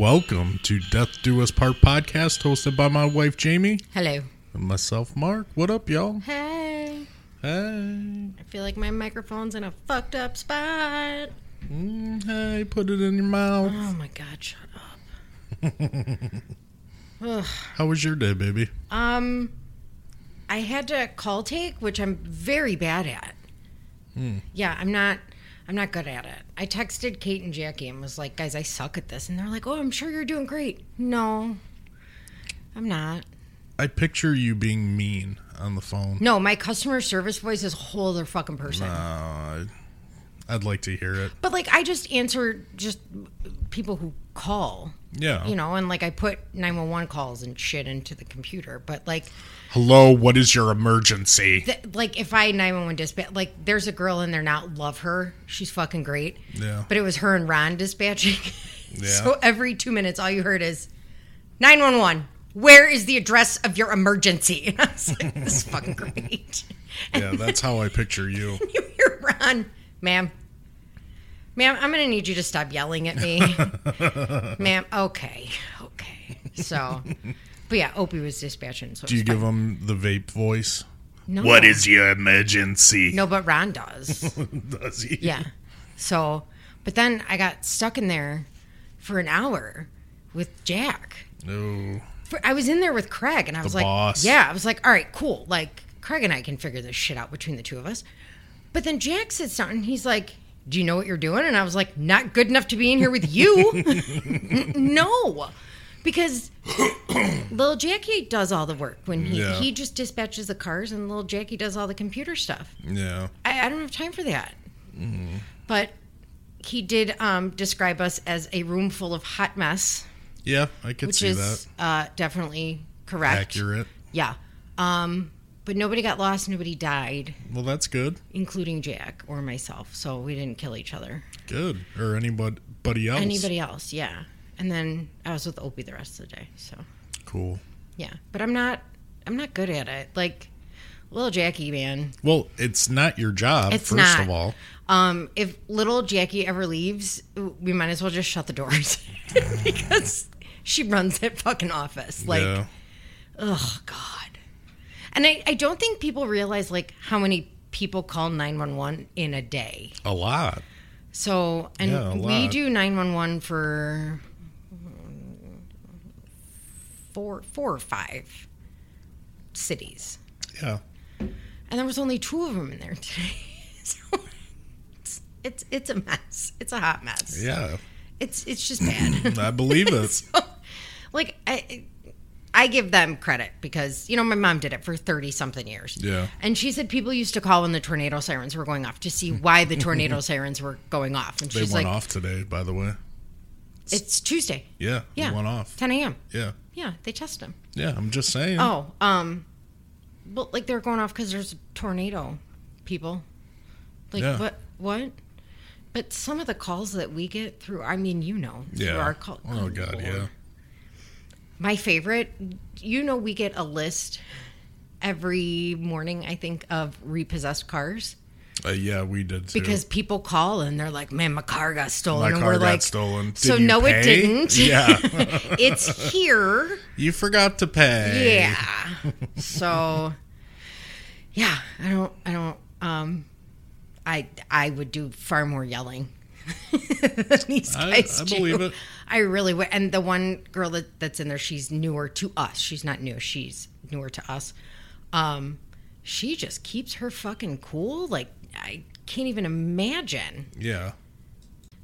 Welcome to Death Do Us Part podcast, hosted by my wife Jamie Hello. and myself Mark. What up, y'all? Hey. Hey, I feel like my microphone's in a fucked up spot. Mm, hey, put it in your mouth. Oh my god, shut up. Ugh. How was your day, baby? Um, I had to call take, which I'm very bad at. Yeah, I'm not. I'm not good at it. I texted Kate and Jackie and was like, "Guys, I suck at this," and they're like, "Oh, I'm sure you're doing great." No, I'm not. I picture you being mean on the phone. No, my customer service voice is a whole other fucking person. Uh, I'd like to hear it. But like, I just answer just people who call. Yeah. you know, and like I put 911 calls and shit into the computer. But like, Hello, what is your emergency? th- like if I 911 dispatch, like there's a girl in there now, love her, she's fucking great. Yeah. But it was her and Ron dispatching. Yeah. so every two minutes, all you heard is 911. Where is the address of your emergency? And I was like, this is fucking great. yeah, that's how I picture you. you hear Ron, ma'am. Ma'am, I'm gonna need you to stop yelling at me. ma'am, okay, okay. So, but yeah, Opie was dispatching. So Do you it's give fine. him the vape voice? no, What is your emergency? no? But Ron does. Does he? yeah. So, but then I got stuck in there for an hour with Jack. No. For, I was in there with Craig, and I was like, boss. "Yeah." I was like, "All right, cool. Like Craig and I can figure this shit out between the two of us." But then Jack sits down, and he's like, "Do you know what you're doing?" And I was like, "Not good enough to be in here with you." No, because little Jackie does all the work when he Yeah. he just dispatches the cars, and little Jackie does all the computer stuff. Yeah. I, I don't have time for that. Mm-hmm. But he did um, describe us as a room full of hot mess, Yeah, I could which see is uh, definitely correct. Accurate. Yeah. Um, but nobody got lost, nobody died, Well, that's good. including Jack or myself. So we didn't kill each other. Good. Or anybody else. Anybody else, yeah. And then I was with Opie the rest of the day. So Cool. yeah. But I'm not I'm not good at it. Like little Jackie, man. Well, it's not your job, It's first not. of all. Um, if little Jackie ever leaves, we might as well just shut the doors because she runs that fucking office. Like, yeah. oh god. And I, I don't think people realize like how many people call nine one one in a day. A lot. So, and Yeah, we lot. do nine one one for four, four or five cities, Yeah. and there was only two of them in there today. so it's, it's it's a mess. It's a hot mess. Yeah. It's it's just bad. I believe it. so, like I I give them credit because you know my mom did it for 30 something years. Yeah. And she said people used to call when the tornado sirens were going off to see why the tornado sirens were going off. And They she's went like off today, by the way. it's Tuesday. Yeah. Yeah. They went off. 10 a.m. Yeah. Yeah, they test them. Yeah. I'm just saying. Oh, um well like they're going off cuz there's a tornado people. Like Yeah. what what? But some of the calls that we get through I mean, you know, through Yeah. our call. oh, good God. Lord. Yeah. My favorite, you know, we get a list every morning, I think, of repossessed cars Uh, yeah, we did too. because people call and they're like, "Man, my car got stolen," my and car we're got like, stolen. Did "So no, it didn't. Yeah. it's here." you forgot to pay. Yeah. So, yeah, I don't, I don't, um, I, I would do far more yelling. than these I- guys I do. believe it. I really would. And the one girl that, that's in there, she's newer to us. She's not new. She's newer to us. Um, she just keeps her fucking cool. Like I can't even imagine. Yeah.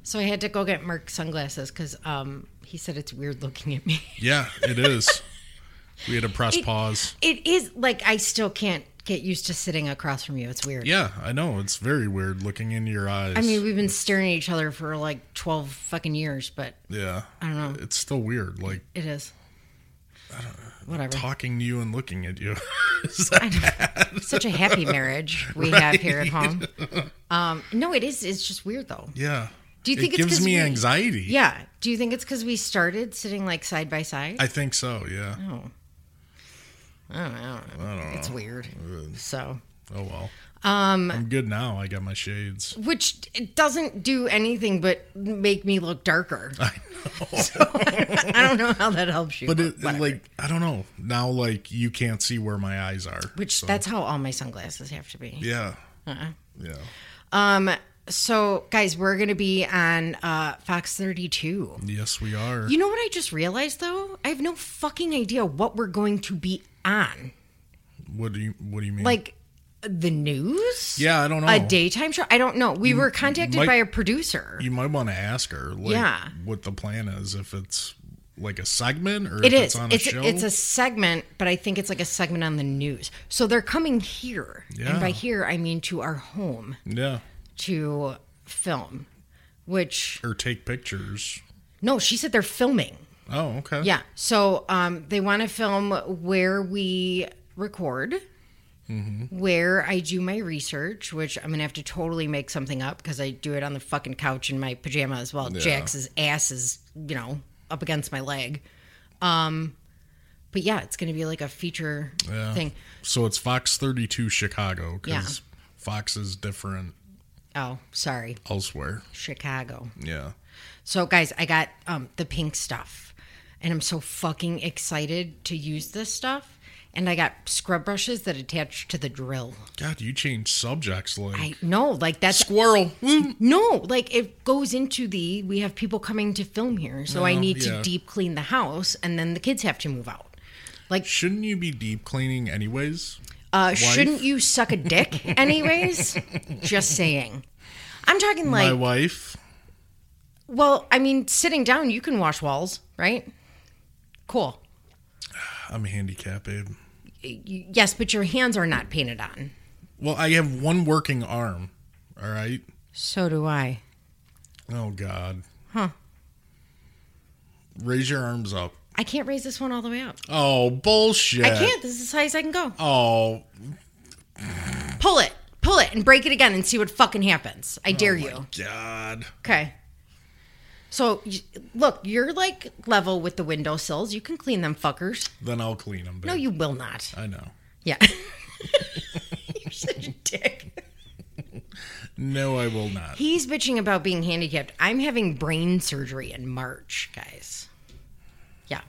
So I had to go get Mark sunglasses because um, he said it's weird looking at me. Yeah, it is. we had to press pause. It is like I still can't get used to sitting across from you. It's weird. Yeah, I know. It's very weird looking into your eyes. I mean, we've been staring at each other for like 12 fucking years, but yeah. I don't know. It's still weird. Like it is. Whatever. talking to you and looking at you. Is I know. Such a happy marriage we have here at home. Um, no, it is. It's just weird though. yeah. Do you think it gives me we- anxiety? Yeah. Do you think it's because we started sitting like side by side? I think so. Yeah. oh. I don't know. I don't know. I don't know. It's weird. So, Oh well. Um, I'm good now. I got my shades. which it doesn't do anything but make me look darker. I know. I don't know how that helps you. But it, like I don't know. Now like you can't see where my eyes are. which so, that's how all my sunglasses have to be. yeah. Uh-uh. Yeah. Um. So, guys, we're gonna be on uh, Fox 32. Yes, we are. You know what I just realized though? I have no fucking idea what we're going to be on. what do you What do you mean? Like the news? Yeah, I don't know. A daytime show? I don't know. We were contacted might- by a producer. You might want to ask her. Like, Yeah. What the plan is? If it's like a segment or It if is. it's on a It's show. it's a segment, but I think it's like a segment on the news. So they're coming here, Yeah. and by here I mean to our home yeah. to film. Which Or take pictures. no, she said they're filming. Oh, okay. Yeah. So um, they want to film where we record, where I do my research, which I'm gonna have to totally make something up because I do it on the fucking couch in my pajamas while Jax's ass is, you know, up against my leg. Um, but yeah, it's gonna be like a feature Yeah. thing. So it's Fox 32 Chicago Yeah. because Fox is different Oh, sorry, elsewhere. Chicago. Yeah. So, guys, I got um, the pink stuff, and I'm so fucking excited to use this stuff. And I got scrub brushes that attach to the drill. God, you change subjects like I know, like that's squirrel. No, like it goes into the. We have people coming to film here, so I Oh, need yeah. to deep clean the house, and then the kids have to move out. Like, Shouldn't you be deep cleaning anyways? uh, shouldn't you suck a dick, anyways? Just saying. I'm talking like My like, wife. well, I mean, sitting down, you can wash walls, right? Cool. I'm a handicapped, babe. Yes, but your hands are not painted on. Well, I have one working arm. All right. So do I. Oh God. Huh. Raise your arms up. I can't raise this one all the way up. Oh bullshit. I can't. This is as high as I can go. Oh Pull it. Pull it and break it again and see what fucking happens. I oh, dare you. God. Okay. So, look, you're like level with the windowsills. You can clean them fuckers. Then I'll clean them. Babe. No, you will not. I know. Yeah. you're such a dick. No, I will not. He's bitching about being handicapped. I'm having brain surgery in March, guys. Yeah.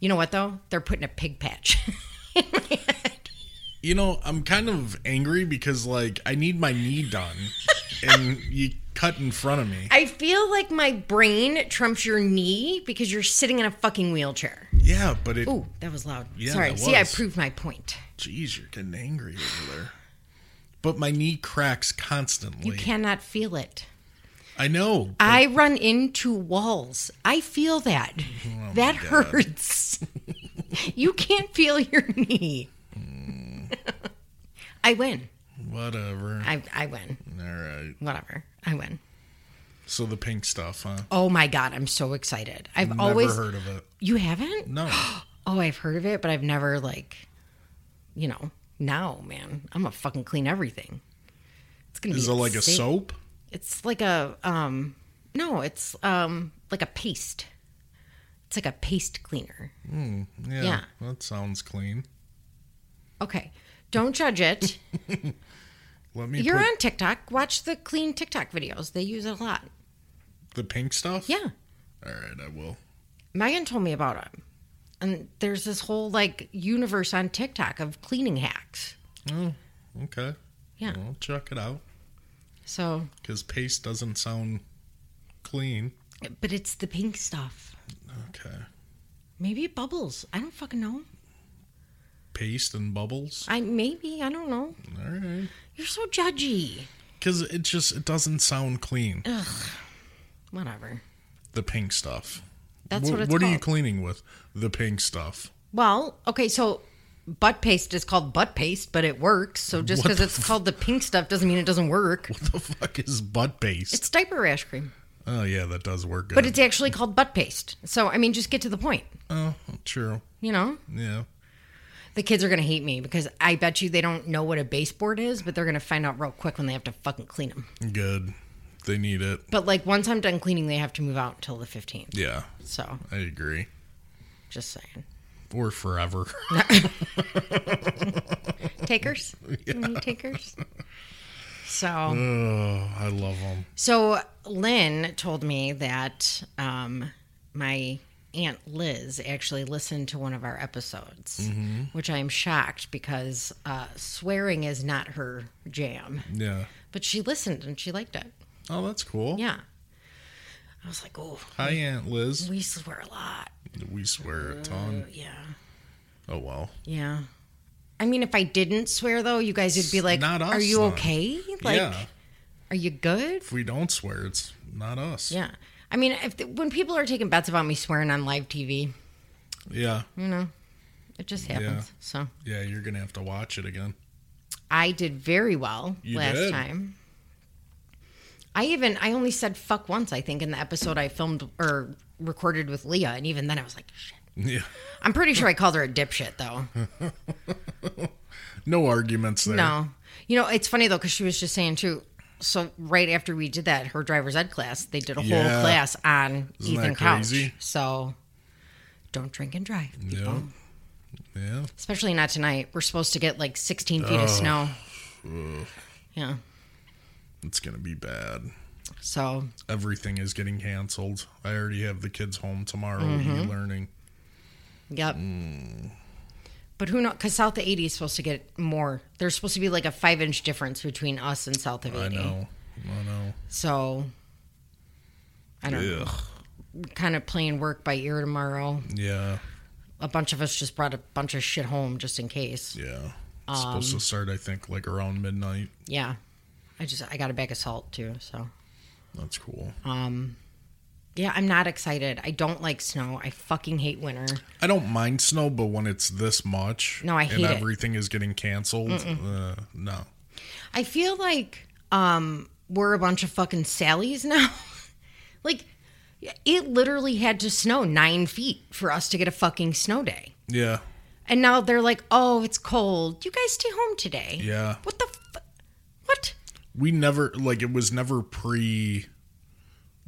You know what, though? They're putting a pig patch in my head. You know, I'm kind of angry because like I need my knee done, and you cut in front of me. I feel like my brain trumps your knee because you're sitting in a fucking wheelchair. Yeah, but it. Ooh, that was loud. Yeah, Sorry. See, I proved my point. Jeez, you're getting angry over there. But my knee cracks constantly. You cannot feel it. I know. I run into walls. I feel that. Oh that hurts. you can't feel your knee. Hmm. I win. Whatever. I, I win. All right. Whatever. I win. So the pink stuff, huh? Oh my god, I'm so excited. I've Never always heard of it. You haven't? No. Oh, I've heard of it, but I've never like you know, now, man, I'm gonna fucking clean everything. It's gonna Is be it like a soap? It's like a um no, it's um like a paste. It's like a paste cleaner. Yeah, Yeah. That sounds clean. Okay. Don't judge it. Let me You're put on TikTok. Watch the clean TikTok videos. They use it a lot. the pink stuff. Yeah. All right, I will. Megan told me about it. And there's this whole like universe on TikTok of cleaning hacks. Oh, Okay. Yeah. Well, check it out. So, Because paste doesn't sound clean. but it's the pink stuff. Okay. Maybe it bubbles. I don't fucking know. Paste and bubbles. I maybe I don't know. All right. You're so judgy. Because it just it doesn't sound clean. Ugh. Whatever. The pink stuff. That's Wh- what it's What are you cleaning with? The pink stuff. Well, okay, so butt paste is called butt paste, but it works. So just What because the it's called the pink stuff doesn't mean it doesn't work. What the fuck is butt paste? It's diaper rash cream, oh yeah, that does work good. but it's actually called butt paste. So I mean, just get to the point. oh true. You know, Yeah. The kids are gonna hate me because I bet you they don't know what a baseboard is, but they're gonna find out real quick when they have to fucking clean them. Good. They need it. But like once I'm done cleaning, they have to move out until the 15th. Yeah, So I agree. just saying. Or forever. Takers, Any takers. So. oh, I love them. So Lynn told me that um, my aunt Liz actually listened to one of our episodes, Mm-hmm. which I am shocked because uh, swearing is not her jam. Yeah. But she listened and she liked it. Oh, that's cool. Yeah. I was like, oh, Hi, Aunt Liz. we swear a lot. We swear a ton. Yeah. Oh well. Yeah. I mean, if I didn't swear though, you guys would be like, Not "Are you then." okay? Like, yeah. are you good?" If we don't swear, it's not us. Yeah. I mean, if when people are taking bets about me swearing on live TV, Yeah. you know, it just happens. Yeah. So Yeah. You're gonna have to watch it again. I did very well You last did. time. I even I only said fuck once I think in the episode I filmed or recorded with Leah, and even then I was like, shit. Yeah. I'm pretty sure I called her a dipshit though. No arguments there. No, you know it's funny though because she was just saying too. So right after we did that, her driver's ed class, they did a whole Yeah. class on Isn't Ethan Couch. So don't drink and drive, people. Yeah. Yeah. Especially not tonight. We're supposed to get like 16 feet of snow. Yeah. It's gonna be bad. So Everything is getting canceled. I already have the kids home tomorrow Mm-hmm. e-learning. Yep. Mm. But who knows? Because south of 80 is supposed to get more. There's supposed to be like a five inch difference between us and south of 80. I know. I know. So I don't know. Kind of playing work by ear tomorrow. Yeah. A bunch of us just brought a bunch of shit home just in case. Yeah. It's supposed Um, to start, I think, like around midnight. Yeah. I just, I got a bag of salt too. So That's cool. Um, yeah, I'm not excited. I don't like snow. I fucking hate winter. I don't mind snow, but when it's this much, No, I and hate it. everything is getting canceled, uh, no. I feel like um we're a bunch of fucking Sallys now. like it literally had to snow nine feet for us to get a fucking snow day. Yeah, And now they're like, oh, it's cold. You guys stay home today. yeah. What the f- What? We never like it was never pre.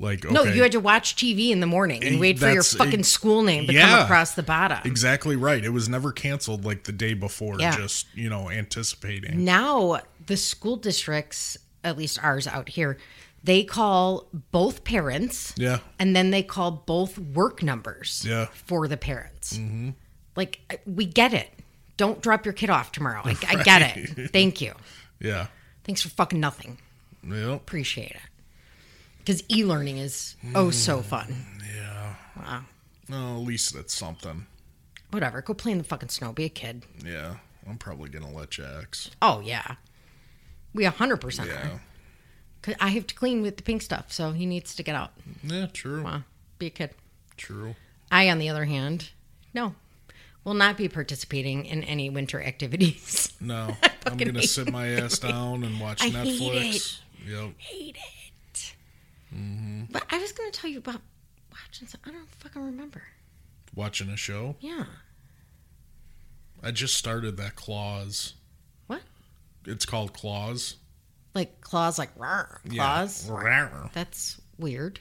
Like okay, No, you had to watch TV in the morning and wait for your fucking eh, school name to come across the bottom. exactly right. It was never canceled like the day before. Yeah. Just you know anticipating. Now, the school districts, at least ours out here, they call both parents Yeah, and then they call both work numbers Yeah. for the parents. Mm-hmm. Like, we get it. Don't drop your kid off tomorrow. I, I get it. Thank you. yeah, Thanks for fucking nothing. yep. Appreciate it. Because e learning is oh so hmm, fun. yeah. Wow. Well, at least that's something. Whatever. Go play in the fucking snow. Be a kid. Yeah, I'm probably gonna let Jax. Oh, yeah. We 100% Yeah, are. 'Cause I have to clean with the pink stuff, so he needs to get out. yeah, true, Wow. Be a kid. true. I, on the other hand, no, will not be participating in any winter activities. No, I'm fucking gonna hate sit my ass down and watch I hate Netflix. Yep. Hate it. But I was going to tell you about watching. Some, I don't fucking remember. Watching a show. Yeah. I just started that Claws. What? It's called Claws. Like claws, like rawr, claws. Yeah. That's weird.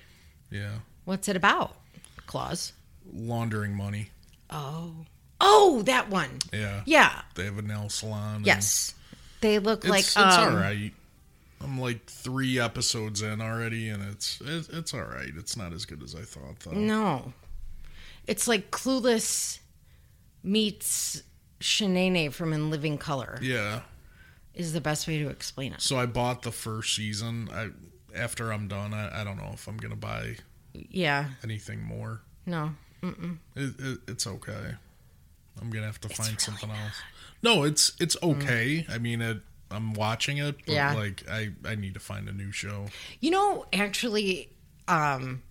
yeah. What's it about? Claws. Laundering money. Oh. Oh, that one. Yeah. Yeah. They have a nail salon. Yes. They look It's, like it's um, all right. I'm like three episodes in already, and it's it, it's all right. It's not as good as I thought, though. No. It's like Clueless meets Shanae from In Living Color. Yeah. is the best way to explain it. So I bought the first season. I after I'm done, I, I don't know if I'm gonna buy Yeah. anything more. No. It, it, it's okay. I'm gonna have to find really something else. No, it's it's okay. I mean, it, I'm watching it, but Yeah. like I I need to find a new show. You know, actually, um,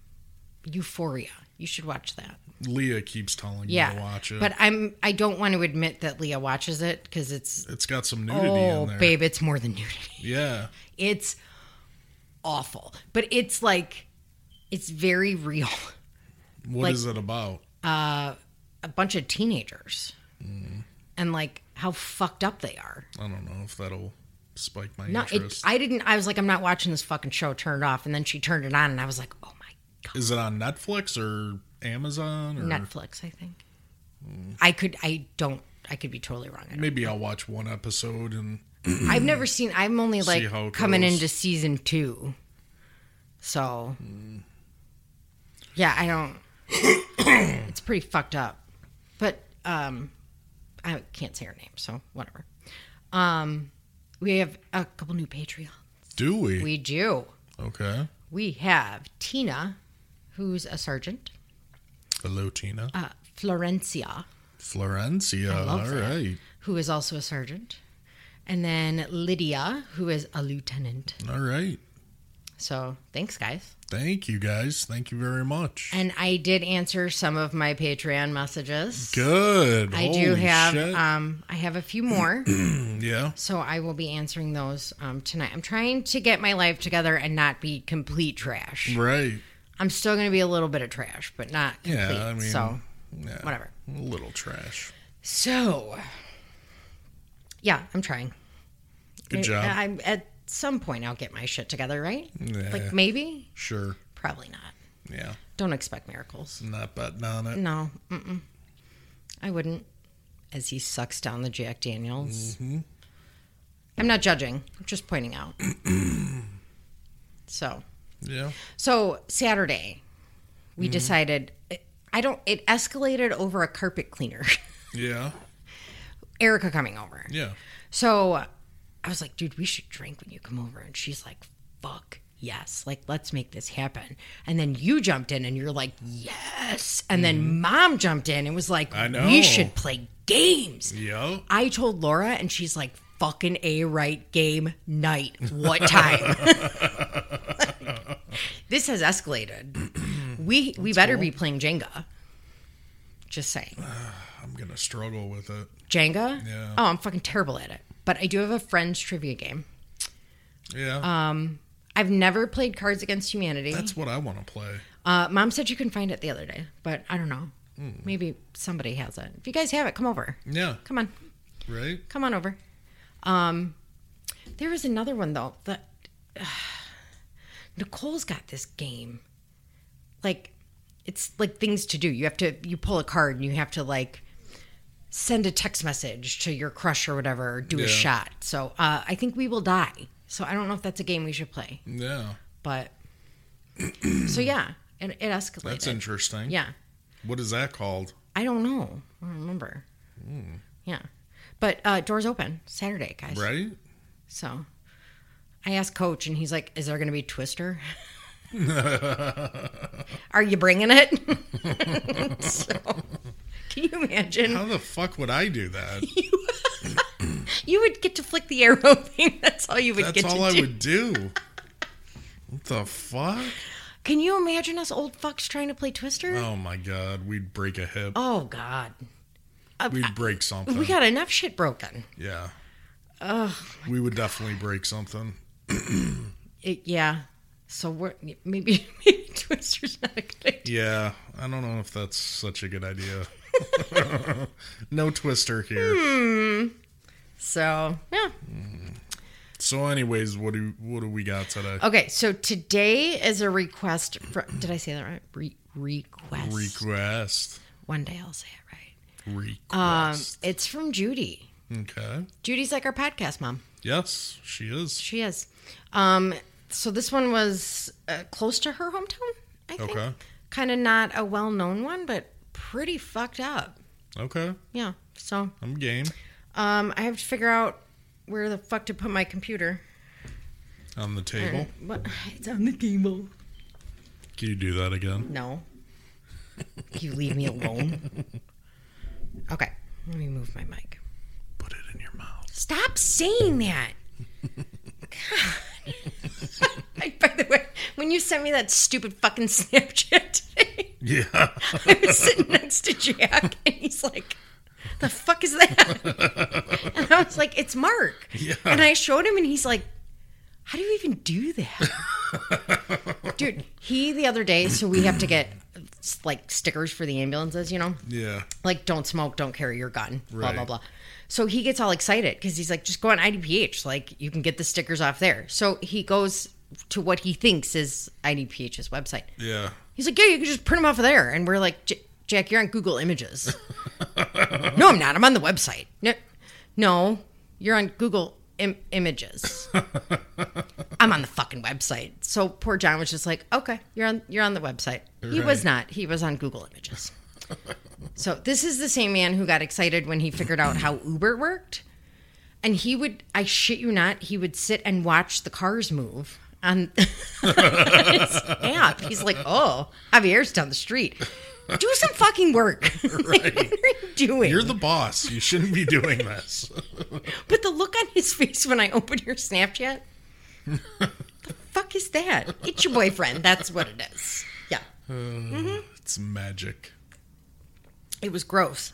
Euphoria. You should watch that. Leah keeps telling me Yeah, to watch it, but I'm. I don't want to admit that Leah watches it because it's. it's got some nudity Oh, in there. babe, it's more than nudity. Yeah, It's awful, but it's like, it's very real. What is Like- it about? Uh, A bunch of teenagers, Mm. And like how fucked up they are. I don't know if that'll spike my No, it. I didn't. I was like, I'm not watching this fucking show. Turned off, and then she turned it on, and I was like, oh my god. is it on Netflix or Amazon or Netflix, I think. Mm. I could. I don't. I could be totally wrong. Maybe I'll watch one episode and I've never seen. I'm only like coming goes. into season two, so yeah, I don't. it's pretty fucked up, but um, I can't say her name, so whatever. Um, we have a couple new Patreons. do we? We do. okay. We have Tina, who's a sergeant. Hello, Tina. Uh, Florencia, Florencia. love All that. right. who is also a sergeant, and then Lydia, who is a lieutenant. All right. So thanks, guys. Thank you guys. Thank you very much. And I did answer some of my Patreon messages. Good. I do have shit. um I have a few more, yeah. so I will be answering those um tonight. I'm trying to get my life together and not be complete trash. Right. I'm still going to be a little bit of trash, but not complete. Yeah. I mean, so yeah. whatever. A little trash. So yeah, I'm trying. Good job. I'm at some point I'll get my shit together, right? Yeah. Like maybe, Sure. probably not. Yeah. Don't expect miracles. Not betting on it. No, mm-mm. I wouldn't. As he sucks down the Jack Daniels. Mm-hmm. I'm not judging, I'm just pointing out. so, Yeah. so Saturday, we Mm-hmm. decided. I don't. It escalated over a carpet cleaner. Yeah. Erica coming over. Yeah. So I was like, dude, we should drink when you come over. And she's like, fuck yes. Like, let's make this happen. And then you jumped in and you're like, yes. And then mom jumped in and was like, Mm-hmm. I know. we should play games. Yeah. I told Laura and she's like, fucking A right game night. What time? this has escalated. We we better be playing Jenga. Just saying. I'm gonna struggle with it. Jenga? Yeah. Oh, I'm fucking terrible at it. But I do have a friend's trivia game. Yeah. I've never played Cards Against Humanity. That's what I want to play. Uh, Mom said you can find it the other day, but I don't know. Hmm. Maybe somebody has it. If you guys have it, come over. Yeah. Come on, Right. come on over. Um, there was another one though that Nicole's got this game. Like, it's like things to do. You have to you pull a card and you have to like send a text message to your crush or whatever, do Yeah. a shot. So uh, I think we will die. So I don't know if that's a game we should play, Yeah. but so yeah, it, it escalated. That's interesting. Yeah. What is that called? I don't know. I don't remember. Hmm. Yeah. But uh, doors open Saturday, guys. Right. So I asked Coach, and he's like, Is there going to be Twister? Are you bringing it? so, can you imagine? How the fuck would I do that? You would get to flick the arrow thing. That's all you would get to flip. That's get all I do. would do. What the fuck? Can you imagine us old fucks trying to play Twister? Oh my god, we'd break a hip. Oh, God. Uh, we'd break something. We got enough shit broken. yeah. we would definitely break something. It, yeah. So we're maybe, maybe Twister's not a good idea. Yeah, I don't know if that's such a good idea. no twister here. Hmm. So yeah. So, anyways, what do what do we got today? Okay, so today is a request. For, did I say that right? Re- request. Request. One day I'll say it right. Request. Um, Request. it's from Judy. okay. Judy's like our podcast mom. Yes, she is. She is. Um, so this one was uh, close to her hometown. I think. Okay. Kind of not a well-known one, but pretty fucked up. Okay. Yeah. So I'm game. um, I have to figure out where the fuck to put my computer. On the table. What? It's on the table. Can you do that again? No. Can you leave me alone? Okay, let me move my mic. Put it in your mouth. Stop saying that. God. by the way, when you sent me that stupid fucking Snapchat today, Yeah. I was sitting next to Jack, and he's like, "The fuck is that?" And I was like, "It's Mark." Yeah. And I showed him, and he's like, "How do you even do that?" Dude, he the other day, so we have to get like stickers for the ambulances, you know, yeah. like don't smoke, don't carry your gun, blah blah blah. So he gets all excited because he's like, just go on IDPH, like you can get the stickers off there. So he goes to what he thinks is IDPH's website. Yeah. He's like, yeah, you can just print them off of there. And we're like, Jack, you're on Google Images. no, I'm not. I'm on the website. No, no you're on Google Im- Images. I'm on the fucking website. So poor John was just like, okay, you're on you're on the website. He was not. He was on Google Images. so this is the same man who got excited when he figured out how Uber worked. And he would, I shit you not, he would sit and watch the cars move on his app. He's like, oh, Javier's down the street. Do some fucking work. Like, what are you doing? You're the boss. You shouldn't be doing this. but the look on his face when I open your Snapchat, the fuck is that? It's your boyfriend. That's what it is. Yeah. Uh, mm-hmm. It's magic. It was gross.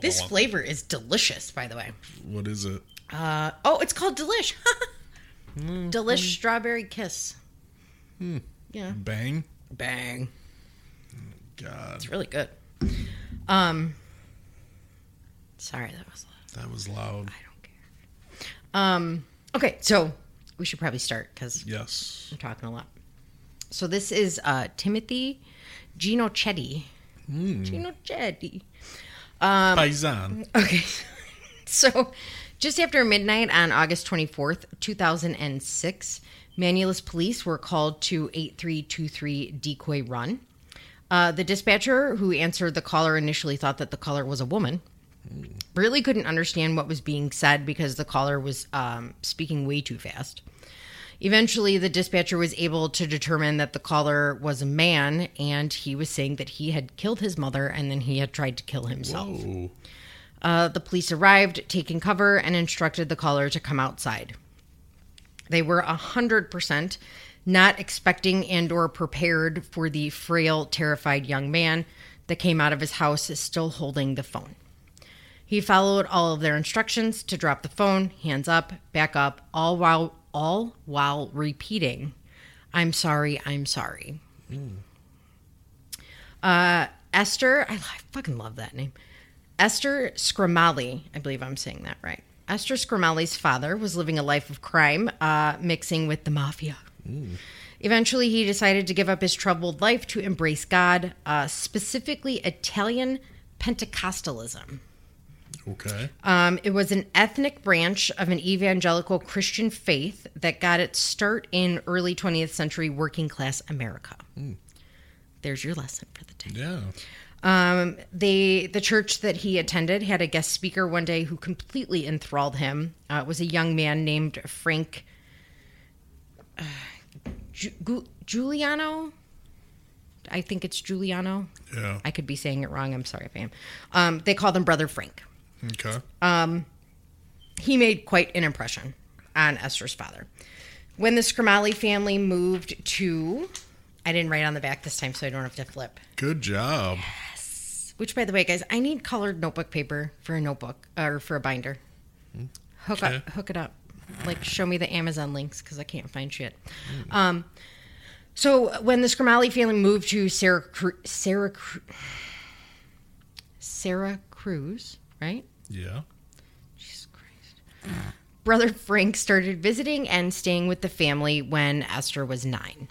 This flavor is delicious, by the way. What is it? Uh, oh, it's called Delish. Delish Strawberry Kiss. Yeah. Bang? Bang. God, It's really good. Um, sorry, that was loud. that was loud. I don't care. Um, okay, so we should probably start because Yes. I'm talking a lot. So this is uh, Timothy Ginocchetti. Ginocchetti. Um, Paisan. Okay. So, just after midnight on August 24th, 2006, Manlius police were called to 8323 Decoy Run. Uh, the dispatcher who answered the caller initially thought that the caller was a woman. Really couldn't understand what was being said because the caller was um, speaking way too fast. Eventually, the dispatcher was able to determine that the caller was a man and he was saying that he had killed his mother and then he had tried to kill himself. Whoa. Uh, the police arrived, taking cover, and instructed the caller to come outside. They were hundred percent not expecting and or prepared for the frail, terrified young man that came out of his house still holding the phone. He followed all of their instructions to drop the phone, hands up, back up, all while all while repeating, "I'm sorry, I'm sorry." Uh, Esther, I, I fucking love that name. Esther Scramali, I believe I'm saying that right. Esther Scramali's father was living a life of crime, uh, mixing with the mafia. Eventually, he decided to give up his troubled life to embrace God, uh, specifically Italian Pentecostalism. Okay. Um, it was an ethnic branch of an evangelical Christian faith that got its start in early 20th century working class America. There's your lesson for the day. Yeah. Um, they the church that he attended had a guest speaker one day who completely enthralled him. Uh, it was a young man named Frank uh, Ju- Giuliano. I think it's Giuliano. Yeah. I could be saying it wrong. I'm sorry if I am. Um, they called him Brother Frank. Okay. Um, He made quite an impression on Esther's father. When the Scramali family moved to, I didn't write on the back this time, so I don't have to flip. Good job. Which, by the way, guys, I need colored notebook paper for a notebook or for a binder. Hook Okay. up, hook it up. Like, show me the Amazon links because I can't find shit. Um, so when the Scramali family moved to Sarah, Cru- Sarah, Cru- Sarah Cruz, right? Yeah. Jesus Christ. Brother Frank started visiting and staying with the family when Esther was nine.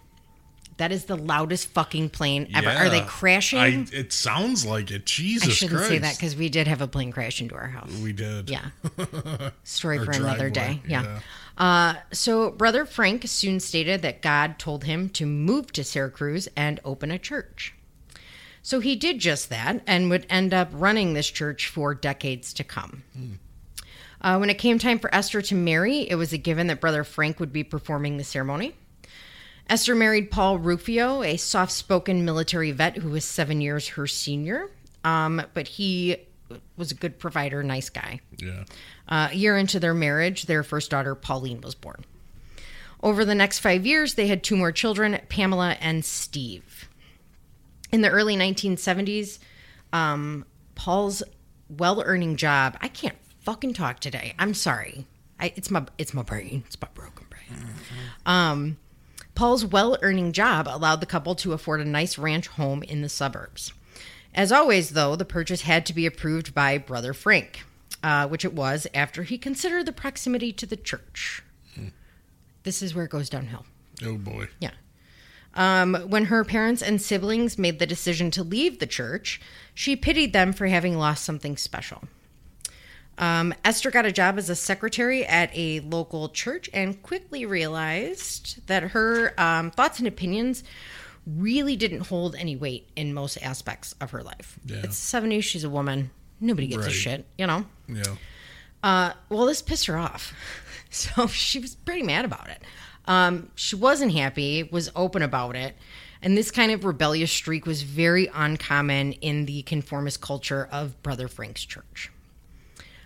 That is the loudest fucking plane ever. Are they crashing? I, it sounds like it. Jesus I shouldn't Christ. say that because we did have a plane crash into our house. we did. Yeah. Story for another day. Yeah. Uh, so, Brother Frank soon stated that God told him to move to Syracuse and open a church. So, he did just that and would end up running this church for decades to come. Uh, when it came time for Esther to marry, it was a given that Brother Frank would be performing the ceremony. Esther married Paul Rufio, a soft spoken military vet who was seven years her senior. Um, but he was a good provider, nice guy. Yeah. Uh, a year into their marriage, their first daughter, Pauline, was born. Over the next five years, they had two more children, Pamela and Steve. In the early 1970s, um, Paul's well-earning job. I can't fucking talk today. I'm sorry. I, it's my it's my brain. It's my broken brain. Um, Paul's well-earning job allowed the couple to afford a nice ranch home in the suburbs. As always, though, the purchase had to be approved by Brother Frank, uh, which it was after he considered the proximity to the church. This is where it goes downhill. Oh boy. Yeah. Um, when her parents and siblings made the decision to leave the church, she pitied them for having lost something special. Um, Esther got a job as a secretary at a local church and quickly realized that her um, thoughts and opinions really didn't hold any weight in most aspects of her life. Yeah. It's 70, she's a woman. Nobody gives a shit, you know? Yeah. Uh, well, this pissed her off. So she was pretty mad about it. Um, she wasn't happy, was open about it. And this kind of rebellious streak was very uncommon in the conformist culture of Brother Frank's church.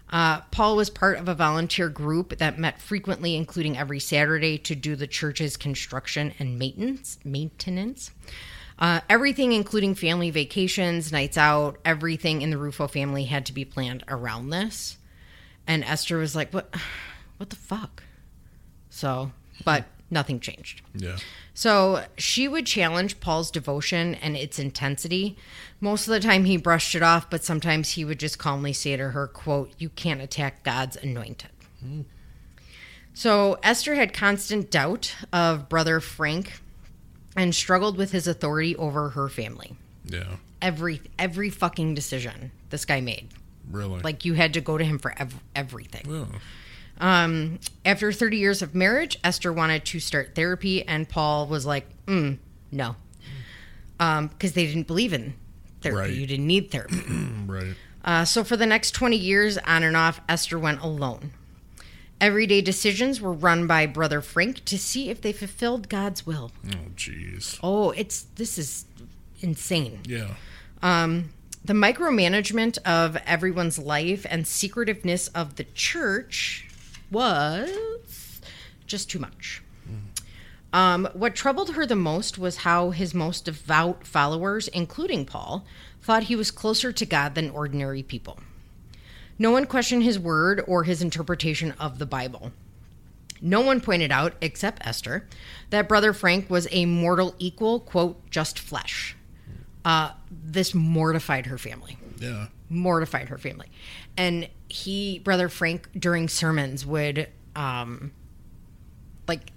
Uh, Paul was part of a volunteer group that met frequently, including every Saturday, to do the church's construction and maintenance. Maintenance. Uh, everything, including family vacations, nights out, everything in the Rufo family had to be planned around this. And Esther was like, "What? What the fuck?" So, but nothing changed. Yeah. So she would challenge Paul's devotion and its intensity. Most of the time he brushed it off, but sometimes he would just calmly say to her, quote, You can't attack God's anointed. Hmm. So Esther had constant doubt of brother Frank and struggled with his authority over her family. Yeah. Every every fucking decision this guy made. Really. Like you had to go to him for ev- everything. Oh. Um, after 30 years of marriage, Esther wanted to start therapy, and Paul was like, mm, no. Because they didn't believe in therapy. Right. You didn't need therapy. Right. uh, so for the next 20 years, on and off, Esther went alone. Everyday decisions were run by Brother Frank to see if they fulfilled God's will. Oh jeez. Oh, it's this is insane. Yeah. Um, the micromanagement of everyone's life and secretiveness of the church was just too much. Um, what troubled her the most was how his most devout followers, including Paul, thought he was closer to God than ordinary people. No one questioned his word or his interpretation of the Bible. No one pointed out, except Esther, that Brother Frank was a mortal equal, quote, just flesh. Uh, this mortified her family Yeah. mortified her family. And he, Brother Frank, during sermons would um like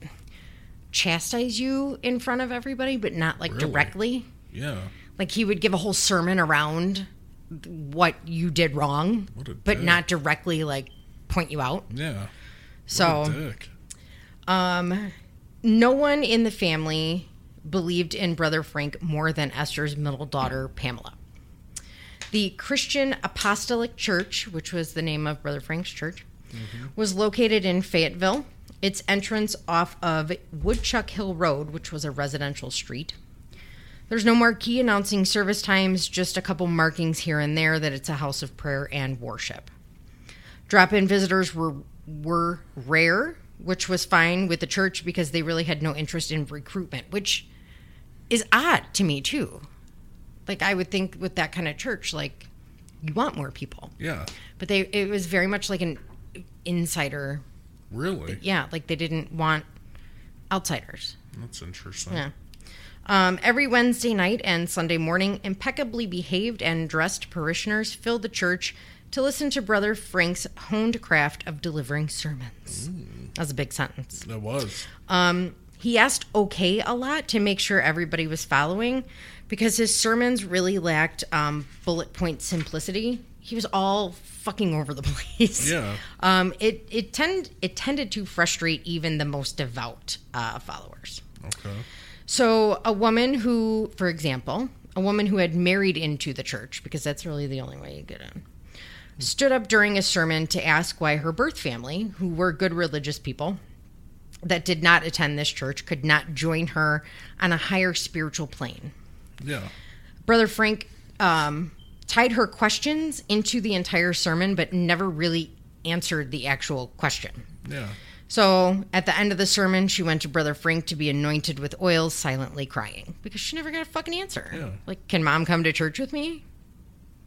chastise you in front of everybody, but not like Really? directly. Yeah. Like he would give a whole sermon around what you did wrong, but not directly like point you out. Yeah. So um, no one in the family believed in Brother Frank more than Esther's middle daughter, Pamela. The Christian Apostolic Church, which was the name of Brother Frank's church, mm-hmm. was located in Fayetteville. Its entrance off of Woodchuck Hill Road, which was a residential street. There's no marquee announcing service times, just a couple markings here and there that it's a house of prayer and worship. Drop-in visitors were were rare, which was fine with the church because they really had no interest in recruitment, which is odd to me too. Like I would think with that kind of church, like you want more people, Yeah. but they it was very much like an insider. Really? Yeah, like they didn't want outsiders. That's interesting. Yeah. Um, every Wednesday night and Sunday morning, impeccably behaved and dressed parishioners filled the church to listen to Brother Frank's honed craft of delivering sermons. That was a big sentence. That was. Um, he asked okay a lot to make sure everybody was following because his sermons really lacked um, bullet point simplicity. He was all fucking over the place. Yeah. Um, it it tend it tended to frustrate even the most devout uh, followers. Okay. So, a woman who, for example, a woman who had married into the church, because that's really the only way you get in, stood up during a sermon to ask why her birth family, who were good religious people that did not attend this church, could not join her on a higher spiritual plane. Yeah. Brother Frank um, tied her questions into the entire sermon, but never really answered the actual question. Yeah. So at the end of the sermon, she went to Brother Frank to be anointed with oil, silently crying because she never got a fucking answer. Yeah. Like, can mom come to church with me?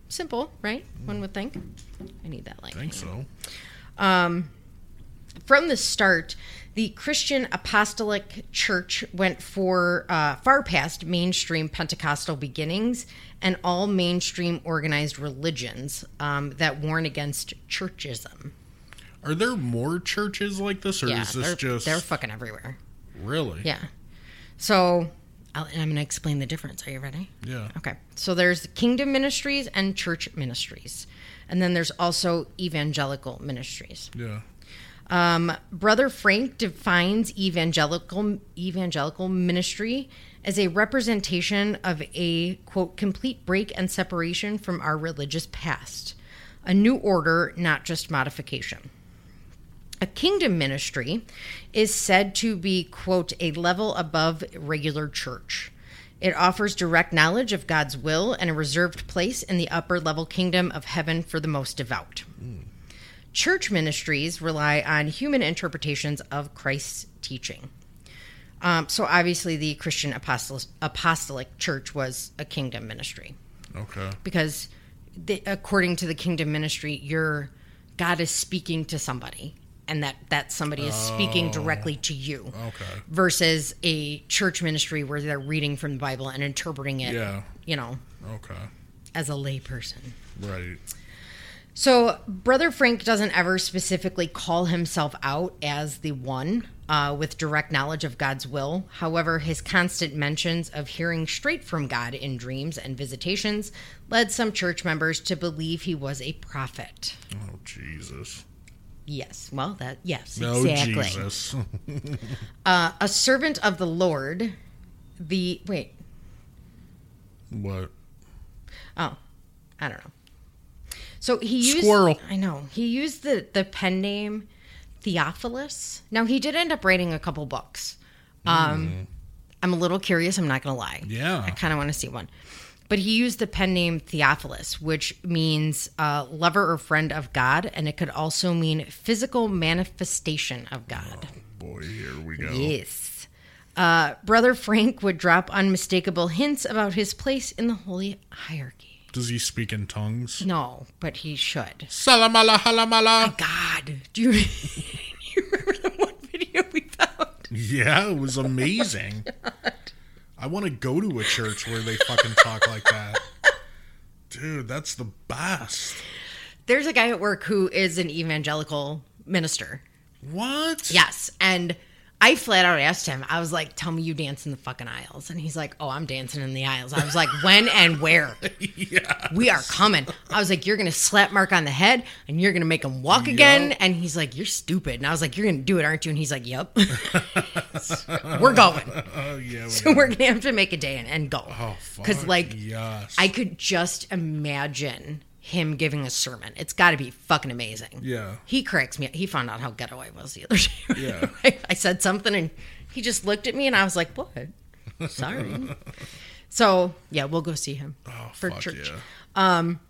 Simple, right? One would think. I need that light. I think so. From the start, the Christian Apostolic Church went for uh, far past mainstream Pentecostal beginnings and all mainstream organized religions um, that warn against churchism. Are there more churches like this, or yeah, is this they're, just they're fucking everywhere. really? Yeah. So I'll, and I'm going to explain the difference. Are you ready? Yeah. Okay. So there's kingdom ministries and church ministries. And then there's also evangelical ministries. Yeah. Um, Brother Frank defines evangelical evangelical ministry as a representation of a quote complete break and separation from our religious past, a new order, not just modification. A kingdom ministry is said to be, quote, a level above regular church. It offers direct knowledge of God's will and a reserved place in the upper level kingdom of heaven for the most devout. Church ministries rely on human interpretations of Christ's teaching. Um, so obviously, the Christian Apostol- Apostolic Church was a kingdom ministry Okay. because, the, according to the kingdom ministry, your God is speaking to somebody, and that that somebody is speaking directly to you. Okay. Versus a church ministry where they're reading from the Bible and interpreting it, Yeah. you know, Okay. as a layperson. Right. So, Brother Frank doesn't ever specifically call himself out as the one uh, with direct knowledge of God's will. However, his constant mentions of hearing straight from God in dreams and visitations led some church members to believe he was a prophet. Oh Jesus. Yes, well, that, yes, No exactly. Jesus. A servant of the Lord, the, wait, what? Oh, I don't know. So he used Squirrel. I know. He used the the pen name Theophilus. Now he did end up writing a couple books. Um I'm a little curious, I'm not going to lie. Yeah. I kind of want to see one. But he used the pen name Theophilus, which means uh, lover or friend of God, and it could also mean physical manifestation of God. Boy, here we go. Yes. Uh, Brother Frank would drop unmistakable hints about his place in the holy hierarchy. Does he speak in tongues? No, but he should. Salamala halamala. God, do you, you remember the one video we found? Yeah, it was amazing. Oh I want to go to a church where they fucking talk like that. Dude, that's the best. There's a guy at work who is an evangelical minister. What? Yes, and I flat out asked him. I was like, "Tell me you dance in the fucking aisles," and he's like, "Oh, I'm dancing in the aisles." I was like, "When and where?" Yeah. we are coming. I was like, you're going to slap Mark on the head and you're going to make him walk again. And he's like, you're stupid. And I was like, you're going to do it, aren't you? And he's like, yep. we're going. Oh yeah. we So are. we're going to have to make a day and, and go. Oh fuck. Because, like, yes. I could just imagine him giving a sermon. It's got to be fucking amazing. Yeah. He corrects me. He found out how ghetto I was the other day. Yeah. I, I said something and he just looked at me and I was like, what? Sorry. so, yeah, we'll go see him Oh for church. yeah. Um,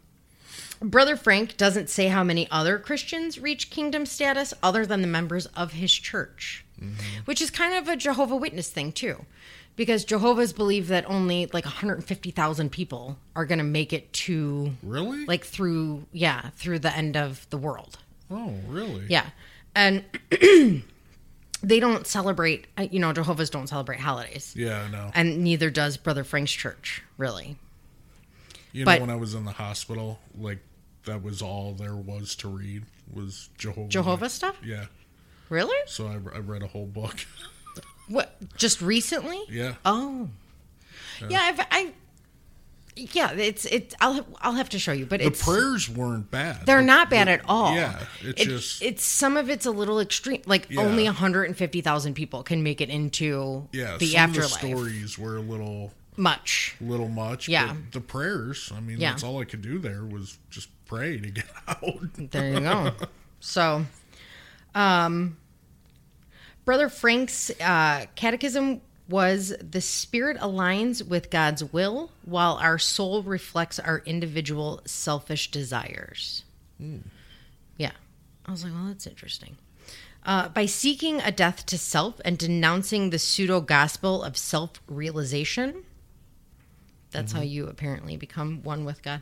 Brother Frank doesn't say how many other Christians reach kingdom status other than the members of his church, mm-hmm. which is kind of a Jehovah Witness thing too, because Jehovah's believe that only like 150,000 people are going to make it to Really? like through yeah through the end of the world. Oh really? Yeah, and they don't celebrate. uh, You know, Jehovah's don't celebrate holidays, Yeah. No. and neither does Brother Frank's church. Really, You but- know, when I was in the hospital, like that was all there was to read was Jehovah. Jehovah stuff. Yeah. Really? So I, I read a whole book. What? Just recently? yeah. Oh, yeah. I've, I, yeah. It's it. I'll I'll have to show you, but the prayers weren't bad. they're not bad at all. Yeah. It's It- just it's some of it's a little extreme. Like Yeah. only 150,000 people can make it into yeah. the some afterlife. of the stories were a little Much. little much. Yeah. The prayers. I mean, Yeah. that's all I could do there was just pray to get out. There you go. so, um, Brother Frank's uh, catechism was the spirit aligns with God's will, while our soul reflects our individual selfish desires. Yeah. I was like, well, that's interesting. Uh, by seeking a death to self and denouncing the pseudo gospel of self realization, that's how you apparently become one with God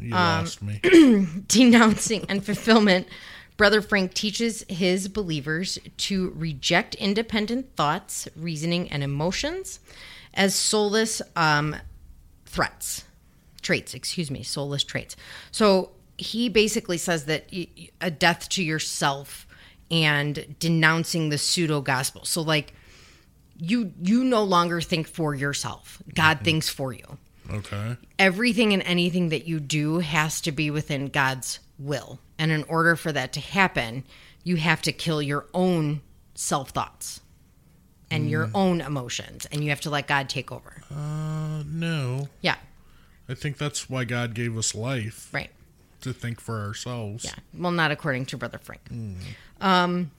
You lost me. denouncing and fulfillment, Brother Frank teaches his believers to reject independent thoughts, reasoning, and emotions as soulless um, threats, traits, excuse me, soulless traits. So he basically says that a death to yourself and denouncing the pseudo gospel. So, like, you you no longer think for yourself. God thinks for you Okay. everything and anything that you do has to be within God's will. And in order for that to happen, you have to kill your own self thoughts and your own emotions, and you have to let God take over. Uh, no. Yeah, I think that's why God gave us life right. to think for ourselves. Yeah. Well, not according to Brother Frank. Um,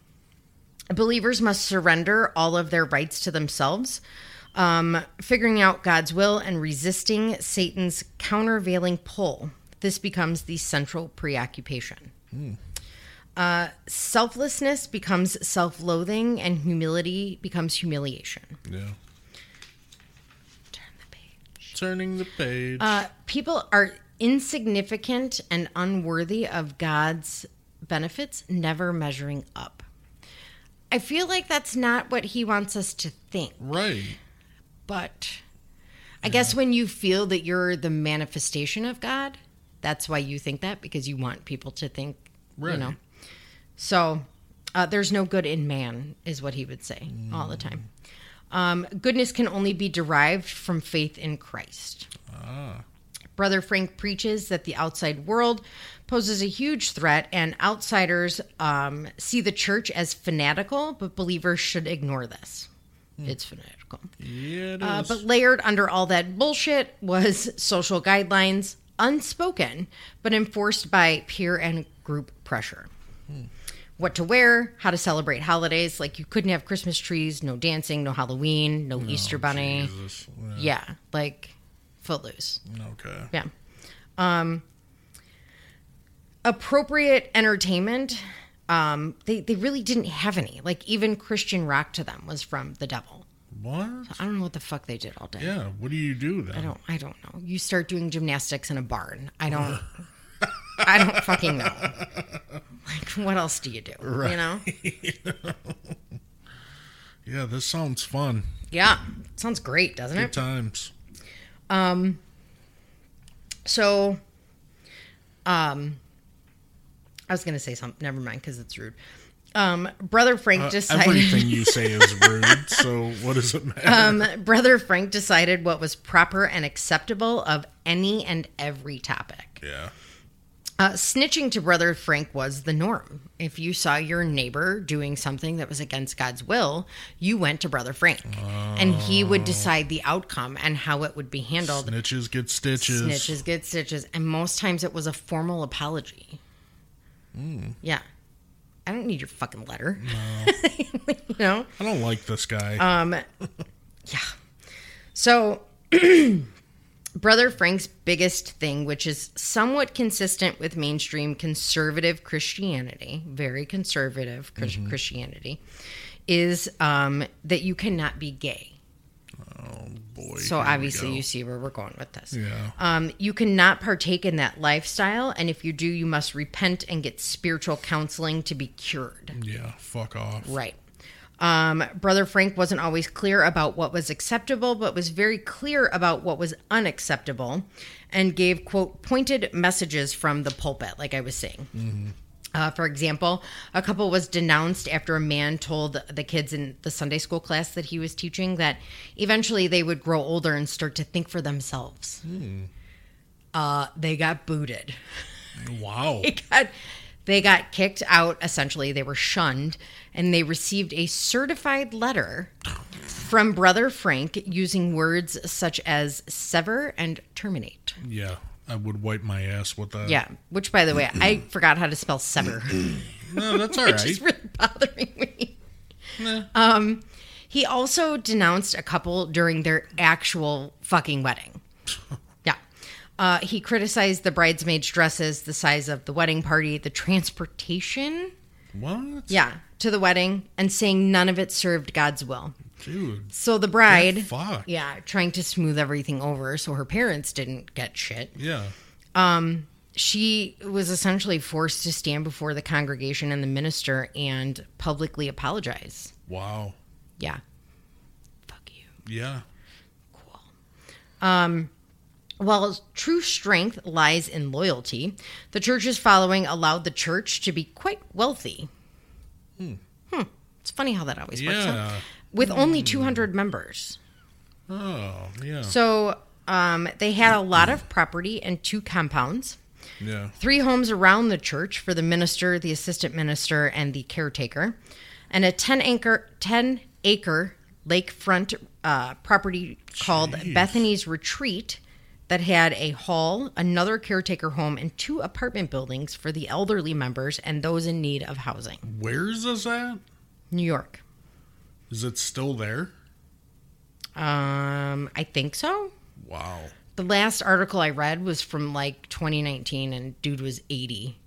believers must surrender all of their rights to themselves, um, figuring out God's will and resisting Satan's countervailing pull. This becomes the central preoccupation. Uh, selflessness becomes self loathing, and humility becomes humiliation. Yeah. Turn the page. Turning the page. Uh, people are insignificant and unworthy of God's benefits, never measuring up. I feel like that's not what he wants us to think, right. but I guess when you feel that you're the manifestation of God, that's why you think that because you want people to think, Right. you know. So uh, there's no good in man, is what he would say all the time. Um, goodness can only be derived from faith in Christ. Brother Frank preaches that the outside world poses a huge threat, and outsiders um, see the church as fanatical, but believers should ignore this. It's fanatical. Yeah, it Uh, but layered under all that bullshit was social guidelines, unspoken, but enforced by peer and group pressure. What to wear, how to celebrate holidays. Like you couldn't have Christmas trees, no dancing, no Halloween, no Easter Bunny. Yeah. Yeah, like footloose. Okay. Yeah. Um, appropriate entertainment. Um, they, they really didn't have any. Like even Christian rock to them was from the devil. What? I don't know what the fuck they did all day. Yeah. What do you do then? I don't I don't know. You start doing gymnastics in a barn. I don't I don't fucking know. Like what else do you do? You know? Yeah, this sounds fun. Yeah. Sounds great, doesn't Good it? times. Um. So um I was gonna say something. Never mind, because it's rude. Um, Brother Frank Uh, decided. everything you say is rude, so what does it matter? um, Brother Frank decided what was proper and acceptable of any and every topic. yeah. Uh, snitching to Brother Frank was the norm. If you saw your neighbor doing something that was against God's will, you went to Brother Frank, and he would decide the outcome and how it would be handled. Snitches get stitches. Snitches get stitches, and most times it was a formal apology. Yeah, I don't need your fucking letter. you know. I don't like this guy. Um, yeah. So, Brother Frank's biggest thing, which is somewhat consistent with mainstream conservative Christianity, very conservative Chris- Christianity, is um, that you cannot be gay. Boy. So obviously, you see where we're going with this. Yeah. Um, you cannot partake in that lifestyle, and if you do, you must repent and get spiritual counseling to be cured. Yeah. Fuck off. Right. Um, Brother Frank wasn't always clear about what was acceptable, but was very clear about what was unacceptable and gave, quote, pointed messages from the pulpit, like I was saying. Uh, for example, a couple was denounced after a man told the kids in the Sunday school class that he was teaching that eventually they would grow older and start to think for themselves. Uh, they got booted Wow. they got they got kicked out essentially they were shunned and they received a certified letter from brother frank using words such as sever and terminate Yeah. I would wipe my ass with that. Yeah. Which, by the way, I forgot how to spell sever. No, that's all is really bothering me. Nah. Um, he also denounced a couple during their actual fucking wedding. Yeah. Uh, he criticized the bridesmaids' dresses, the size of the wedding party, the transportation, what? yeah, to the wedding, and saying none of it served God's will. Dude. So the bride, yeah, trying to smooth everything over so her parents didn't get shit. Yeah. Um, she was essentially forced to stand before the congregation and the minister and publicly apologize. Wow. Yeah. Fuck you. Yeah. Cool. Um, while true strength lies in loyalty, the church's following allowed the church to be quite wealthy. Hmm. hmm. It's funny how that always works. Huh? With only 200 members. Oh, yeah. So um, they had a lot of property and two compounds. yeah. three homes around the church for the minister, the assistant minister, and the caretaker, and a 10 acre 10 acre lakefront uh, property called Bethany's Retreat that had a hall, another caretaker home, and two apartment buildings for the elderly members and those in need of housing. Where is this at? New York. Is it still there? Um, I think so. Wow. The last article I read was from like 2019, and dude was 80.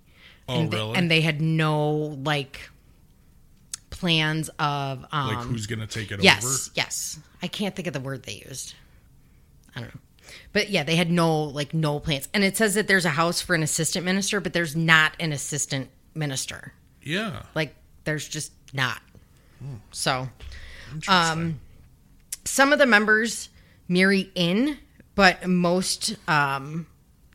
Oh, and they, really? and they had no like plans of um like, who's going to take it yes over? yes yes. i can't think of the word they used i don't know but yeah they had no like no plans and it says that there's a house for an assistant minister but there's not an assistant minister Yeah. like there's just not so Interesting. Um some of the members marry in but most um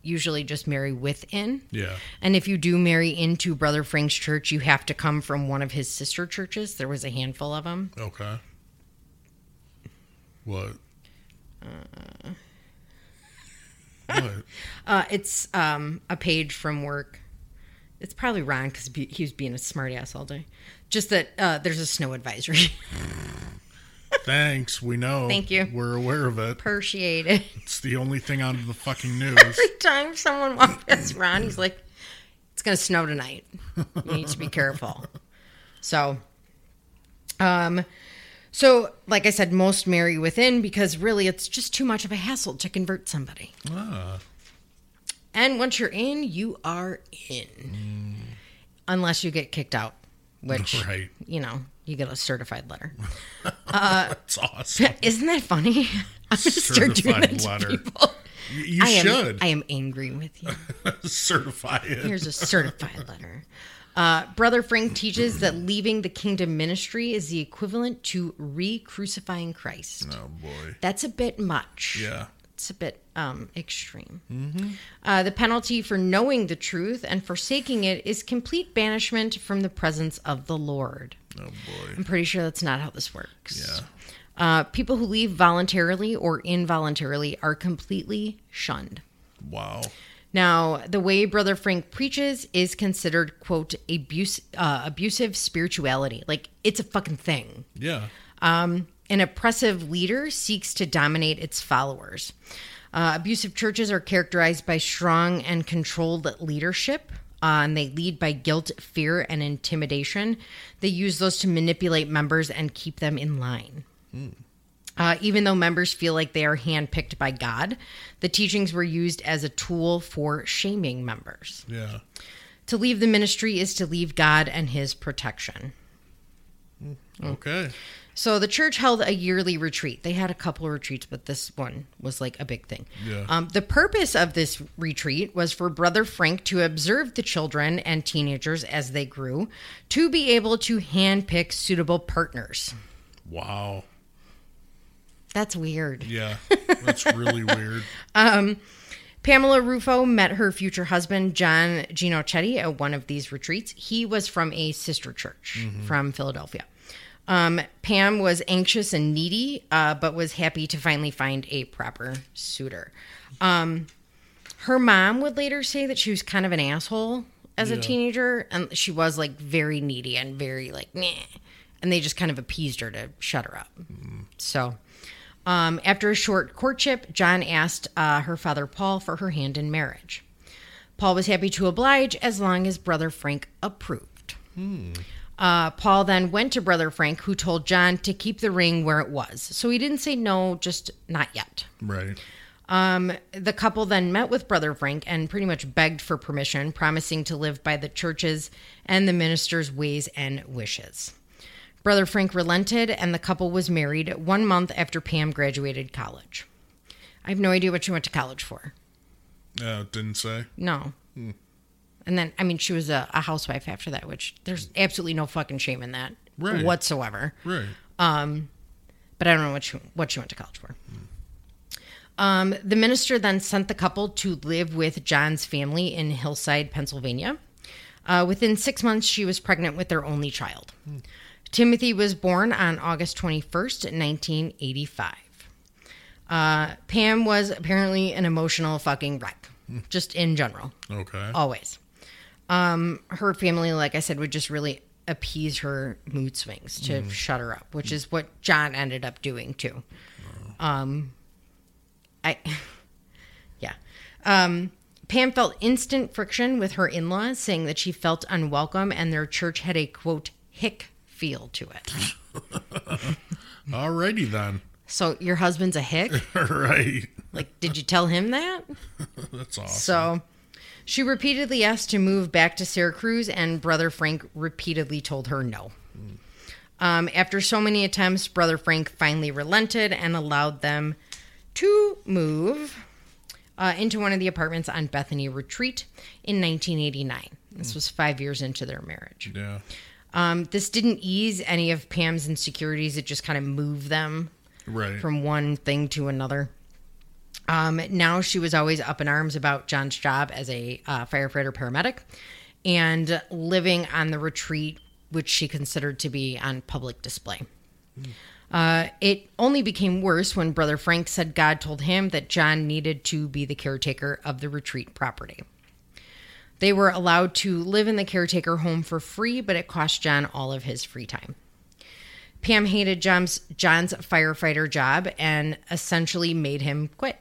usually just marry within yeah. and if you do marry into Brother Frank's church, you have to come from one of his sister churches. There was a handful of them. Okay. What? what? Uh, it's um, a page from work. It's probably Ron because he was being a smartass all day. Just that uh, there's a snow advisory. Thanks. We know. Thank you. We're aware of it. Appreciate it. It's the only thing on the fucking news. Every time someone walks past Ron, he's like, "It's gonna snow tonight. You need to be careful." So, um, so like I said, most marry within because really it's just too much of a hassle to convert somebody. ah. And once you're in, you are in. Unless you get kicked out, which, Right. you know, you get a certified letter. That's awesome. Isn't that funny? I'm going to start doing Certified that to letter. people. You, I am, should I am angry with you. certify it. Here's a certified letter. Uh, Brother Frank teaches that leaving the kingdom ministry is the equivalent to re crucifying Christ. oh boy. That's a bit much. Yeah. It's a bit um, extreme. Uh, the penalty for knowing the truth and forsaking it is complete banishment from the presence of the Lord. Oh boy. I'm pretty sure that's not how this works. Yeah. Uh, people who leave voluntarily or involuntarily are completely shunned. Wow. Now, the way Brother Frank preaches is considered, quote, abuse, uh, abusive spirituality. Like, it's a fucking thing. Yeah. Um, An oppressive leader seeks to dominate its followers. Uh, abusive churches are characterized by strong and controlled leadership. Uh, and they lead by guilt, fear, and intimidation. They use those to manipulate members and keep them in line. Uh, even though members feel like they are handpicked by God, the teachings were used as a tool for shaming members. Yeah. To leave the ministry is to leave God and his protection. Okay. So the church held a yearly retreat. They had a couple of retreats, but this one was like a big thing. Yeah. Um, the purpose of this retreat was for Brother Frank to observe the children and teenagers as they grew, to be able to handpick suitable partners. Wow. That's weird. Yeah. That's really weird. Pamela Rufo met her future husband, John Ginocchetti, at one of these retreats. He was from a sister church from Philadelphia. Um, Pam was anxious and needy, uh, but was happy to finally find a proper suitor. Um, her mom would later say that she was kind of an asshole as a teenager, and she was like very needy and very like, meh. And they just kind of appeased her to shut her up. So, Um, after a short courtship, John asked uh, her father Paul for her hand in marriage. Paul was happy to oblige as long as brother Frank approved. Uh, Paul then went to brother Frank, who told John to keep the ring where it was. So he didn't say no, just not yet. Right. Um, the couple then met with Brother Frank and pretty much begged for permission, promising to live by the church's and the minister's ways and wishes. Brother Frank relented, and the couple was married one month after Pam graduated college. I have no idea what she went to college for. It didn't say. No. And then, I mean, she was a, a housewife after that, which there's absolutely no fucking shame in that Right. whatsoever. Right. but I don't know what she what she went to college for. Um, the minister then sent the couple to live with John's family in Hillside, Pennsylvania. Uh, within six months, she was pregnant with their only child. Timothy was born on August 21st, 1985. Uh, Pam was apparently an emotional fucking wreck, just in general Okay. always. Um, her family, like I said, would just really appease her mood swings to shut her up, which is what John ended up doing too. Um, I, yeah. Um, Pam felt instant friction with her in laws, saying that she felt unwelcome and their church had a quote hick feel to it. Alrighty then. So your husband's a hick? right. Like, did you tell him that? That's awesome. So she repeatedly asked to move back to Syracuse, and Brother Frank repeatedly told her no. Um, after so many attempts, Brother Frank finally relented and allowed them to move uh, into one of the apartments on Bethany Retreat in 1989. This was five years into their marriage. Yeah. Um, this didn't ease any of Pam's insecurities, it just kind of moved them Right. from one thing to another. Um, now she was always up in arms about John's job as a uh, firefighter paramedic and living on the retreat, which she considered to be on public display. Uh, it only became worse when Brother Frank said God told him that John needed to be the caretaker of the retreat property. They were allowed to live in the caretaker home for free, but it cost John all of his free time. Pam hated John's, John's firefighter job and essentially made him quit.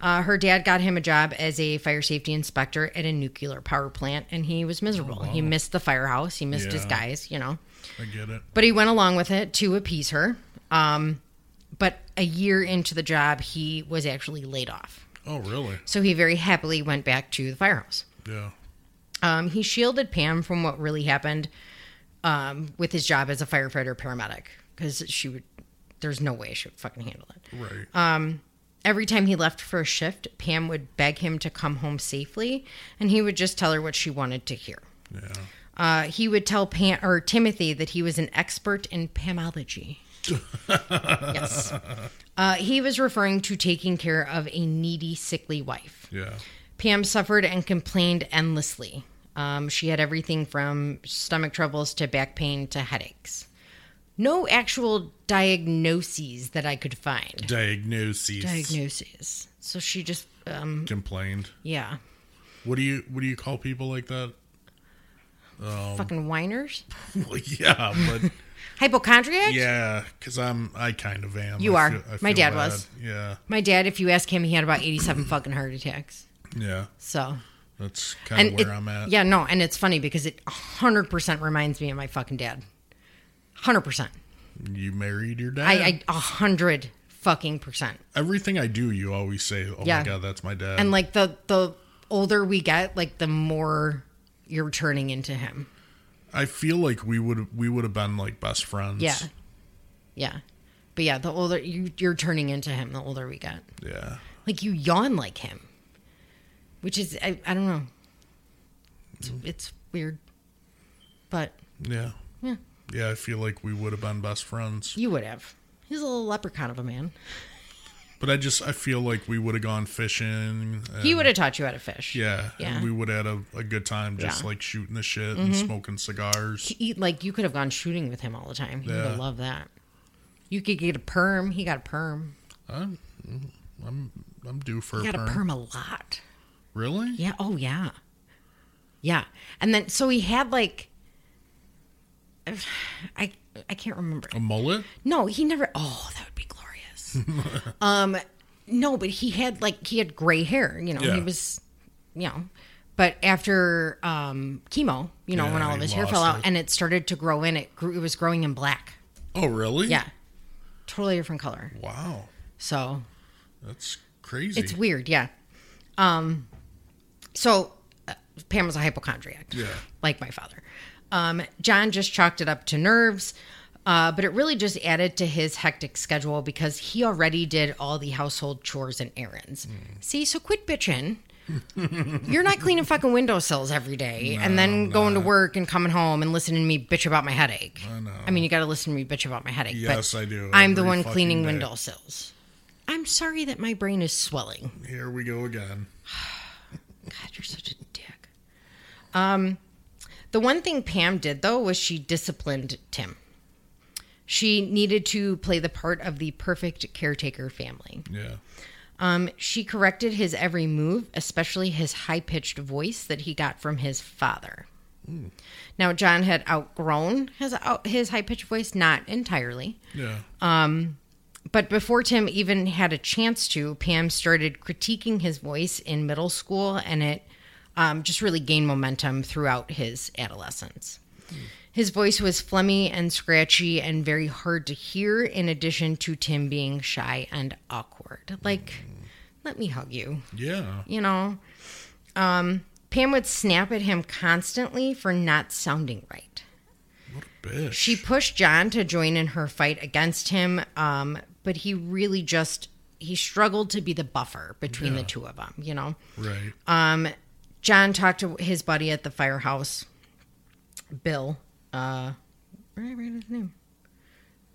Uh, her dad got him a job as a fire safety inspector at a nuclear power plant, and he was miserable. He missed the firehouse, he missed his guys, you know. I get it. But he went along with it to appease her. Um, but a year into the job, he was actually laid off. Oh, really? So he very happily went back to the firehouse. Yeah. Um, he shielded Pam from what really happened um, with his job as a firefighter paramedic because she would. There's no way she would fucking handle it. Right. Every time he left for a shift, Pam would beg him to come home safely, and he would just tell her what she wanted to hear. yeah. Uh, he would tell Pam or Timothy that he was an expert in Pamology. yes. Uh, he was referring to taking care of a needy, sickly wife. Yeah. Pam suffered and complained endlessly. Um, she had everything from stomach troubles to back pain to headaches. No actual diagnoses that I could find. Diagnoses. Diagnoses. So she just, um, Complained. yeah, What do you What do you call people like that? fucking whiners. Well, yeah, but Hypochondriac? yeah, because I'm I kind of am. You I are. feel- My dad bad. was. Yeah. My dad, if you ask him, he had about 87 fucking heart attacks. Yeah. So, That's kind of where it- I'm at. yeah, no, and it's funny because it 100% reminds me of my fucking dad. 100%. You married your dad. I, I, 100 fucking percent. Everything I do, you always say, "Oh Yeah. my god, that's my dad." And like the, the older we get, like the more you're turning into him. I feel like we would we would have been like best friends. Yeah. Yeah. But yeah, the older you, you're turning into him, the older we get. Yeah. Like you yawn like him, which is, I, I don't know. It's, it's weird. But Yeah. Yeah. Yeah, I feel like we would have been best friends. you would have. He's a little leprechaun of a man. But I just I feel like we would have gone fishing. He would have taught you how to fish. Yeah. Yeah. And we would have had a, a good time just Yeah. Mm-hmm. like shooting the shit and smoking cigars. He, like you could have gone shooting with him all the time. He would Yeah. have loved that. You could get a perm. He got a perm. I'm I'm I'm due for He a got perm. a perm a lot. Really? Yeah. Oh yeah. Yeah. And then so he had like I I can't remember. A mullet? No, he never. Oh, that would be glorious. Um, no, but he had like he had gray hair. You know, Yeah. he was, you know. But after um, chemo, you know, when all of his hair fell out it. and it started to grow in, it grew. It was growing in black. Oh, really? Yeah, totally different color. Wow. So That's crazy. it's weird. Yeah. Um. So uh, Pam was a hypochondriac. Yeah. like my father. Um, John just chalked it up to nerves, uh, but it really just added to his hectic schedule because he already did all the household chores and errands. See, so quit bitching. You're not cleaning fucking windowsills every day and then going to work and coming home and listening to me bitch about my headache. I know. I mean, you got to listen to me bitch about my headache. Yes, but I do, I'm the one cleaning day. windowsills. I'm sorry that my brain is swelling. Here we go again. God, you're such a dick. Um, the one thing Pam did though was she disciplined Tim. She needed to play the part of the perfect caretaker family. Yeah. Um, she corrected his every move, especially his high pitched voice that he got from his father. Now, John had outgrown his his high pitched voice, not entirely. Yeah. But before Tim even had a chance to, Pam started critiquing his voice in middle school, and it um, just really gained momentum throughout his adolescence. His voice was phlegmy and scratchy and very hard to hear, in addition to Tim being shy and awkward. Like, let me hug you, yeah. you know? Um, Pam would snap at him constantly for not sounding right. What a bitch. She pushed John to join in her fight against him, um, but he really just he struggled to be the buffer between the two of them. You know, right. um, John talked to his buddy at the firehouse, Bill. Uh, where did I write his name?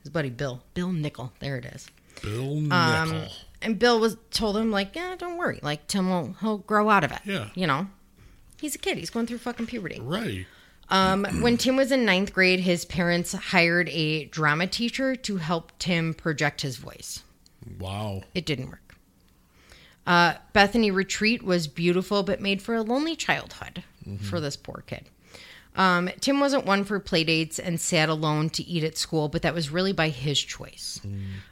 His buddy Bill. Bill Nickel. There it is. Bill Nickel. Um, and Bill was told him like, yeah, don't worry. Like Tim will he'll grow out of it. Yeah. You know, he's a kid. He's going through fucking puberty. right. Um, when Tim was in ninth grade, his parents hired a drama teacher to help Tim project his voice. Wow. It didn't work. Uh, Bethany Retreat was beautiful, but made for a lonely childhood for this poor kid. Um, Tim wasn't one for playdates and sat alone to eat at school, but that was really by his choice.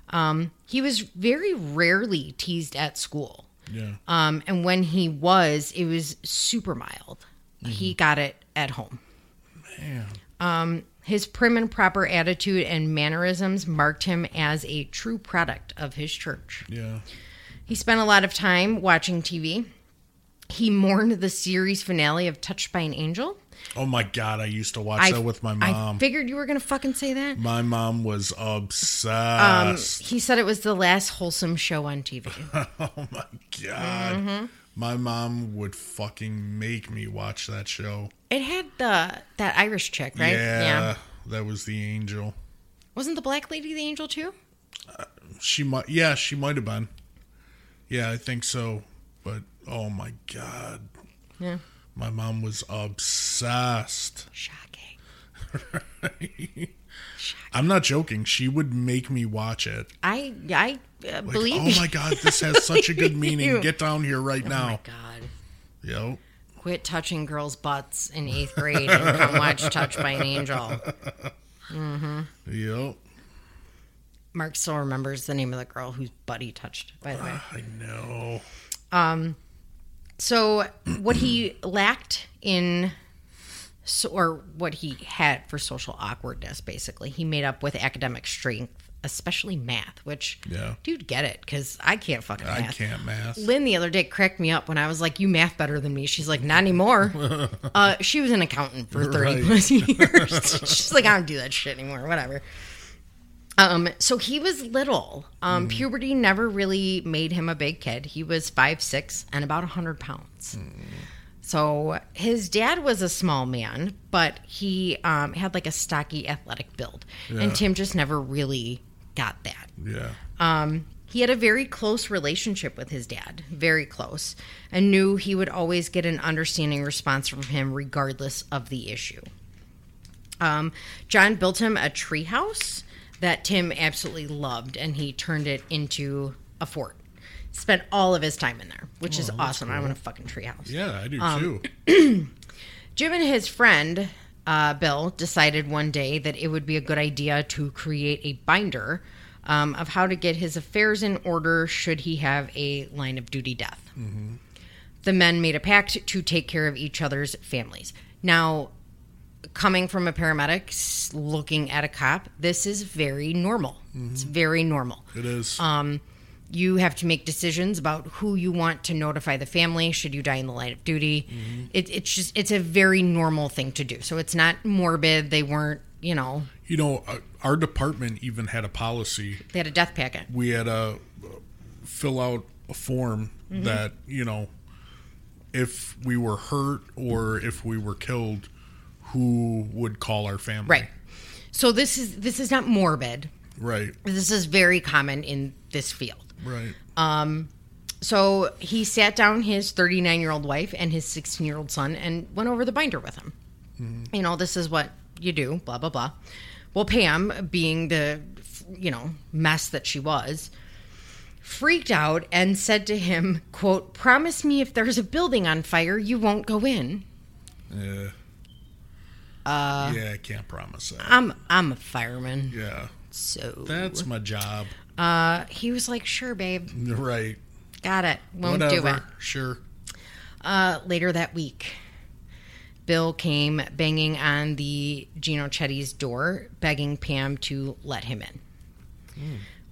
Um, he was very rarely teased at school. Yeah. Um, and when he was, it was super mild. He got it at home. Man. His prim and proper attitude and mannerisms marked him as a true product of his church. Yeah. He spent a lot of time watching TV. He mourned the series finale of Touched by an Angel. Oh my god, I used to watch that with my mom. I figured you were going to fucking say that. my mom was Um, obsessed. he said it was the last wholesome show on TV. oh my god. Mm-hmm. My mom would fucking make me watch that show. It had the that Irish chick, right? Yeah, That was the angel. Wasn't the black lady the angel too? She might yeah, she might have been. Yeah, I think so. But oh my god. Yeah. My mom was obsessed. Shocking. I'm not joking. She would make me watch it. I I uh, Like, believe. oh my god, this has such a good meaning. you. Get down here right Oh now. Oh my god. Yo. Quit touching girls' butts in eighth grade and come watch Touched by an Angel. Yo. Mark still remembers the name of the girl whose butt he touched, by the way. I know. So, what he lacked in, so, or what he had for social awkwardness, basically, he made up with academic strength, especially math, which, Yeah. dude, get it, because I can't fucking I math. can't math. Lynn the other day cracked me up when I was like, "You math better than me." She's like, "Not anymore." uh, she was an accountant for thirty Right. plus years. She's like, "I don't do that shit anymore." Whatever. Um, so he was little. Um, puberty never really made him a big kid. He was five six and about hundred pounds. So his dad was a small man, but he um, had like a stocky, athletic build, Yeah. and Tim just never really got that. Yeah. Um, he had a very close relationship with his dad, very close, and knew he would always get an understanding response from him regardless of the issue. Um, John built him a treehouse that Tim absolutely loved, and he turned it into a fort. Spent all of his time in there, which is awesome. I want a fucking treehouse. Yeah, I do Um, too. Jim and his friend uh, Bill decided one day that it would be a good idea to create a binder um, of how to get his affairs in order should he have a line of duty death. The men made a pact to take care of each other's families. Now, coming from a paramedic, looking at a cop, this is very normal. It's very normal. It is. Um, you have to make decisions about who you want to notify the family should you die in the line of duty. It, it's just it's a very normal thing to do. So it's not morbid. They weren't, you know, you know, uh, our department even had a policy. they had a death packet. We had to uh, fill out a form Mm-hmm. that you know, if we were hurt or if we were killed, who would call our family? Right. So this is this is not morbid. Right. This is very common in this field. Right. Um so he sat down his 39 year old wife and his 16 year old son and went over the binder with him. You know, this is what you do, blah, blah, blah. Well, Pam, being the, you know, mess that she was, freaked out and said to him, quote, promise me if there's a building on fire, you won't go in. Yeah. Yeah, I can't promise that. I'm, I'm a fireman. yeah. So That's my job. uh, he was like, sure, babe, Right. got it. Won't Whatever. do it. Sure. Uh, later that week, Bill came banging on the Ginocchetti's door, begging Pam to let him in.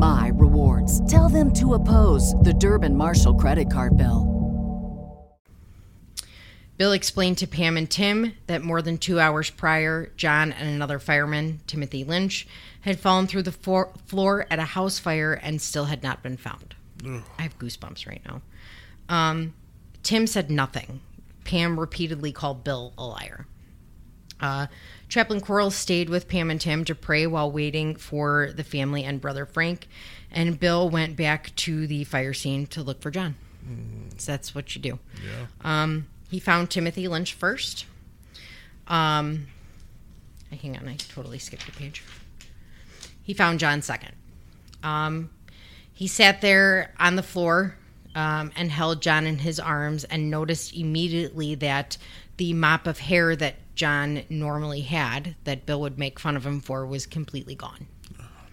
my rewards. Tell them to oppose the Durbin Marshall credit card bill. Bill explained to Pam and Tim that more than two hours prior, John and another fireman, Timothy Lynch, had fallen through the floor, floor at a house fire and still had not been found. I have goosebumps right now. Um, Tim said nothing. Pam repeatedly called Bill a liar. Uh, Chaplain Coral stayed with Pam and Tim to pray while waiting for the family and brother Frank, and Bill went back to the fire scene to look for John. So that's what you do. Yeah. Um, he found Timothy Lynch first. Um, hang on, I totally skipped a page. He found John second. Um, he sat there on the floor um, and held John in his arms and noticed immediately that the mop of hair that John normally had, that Bill would make fun of him for, was completely gone.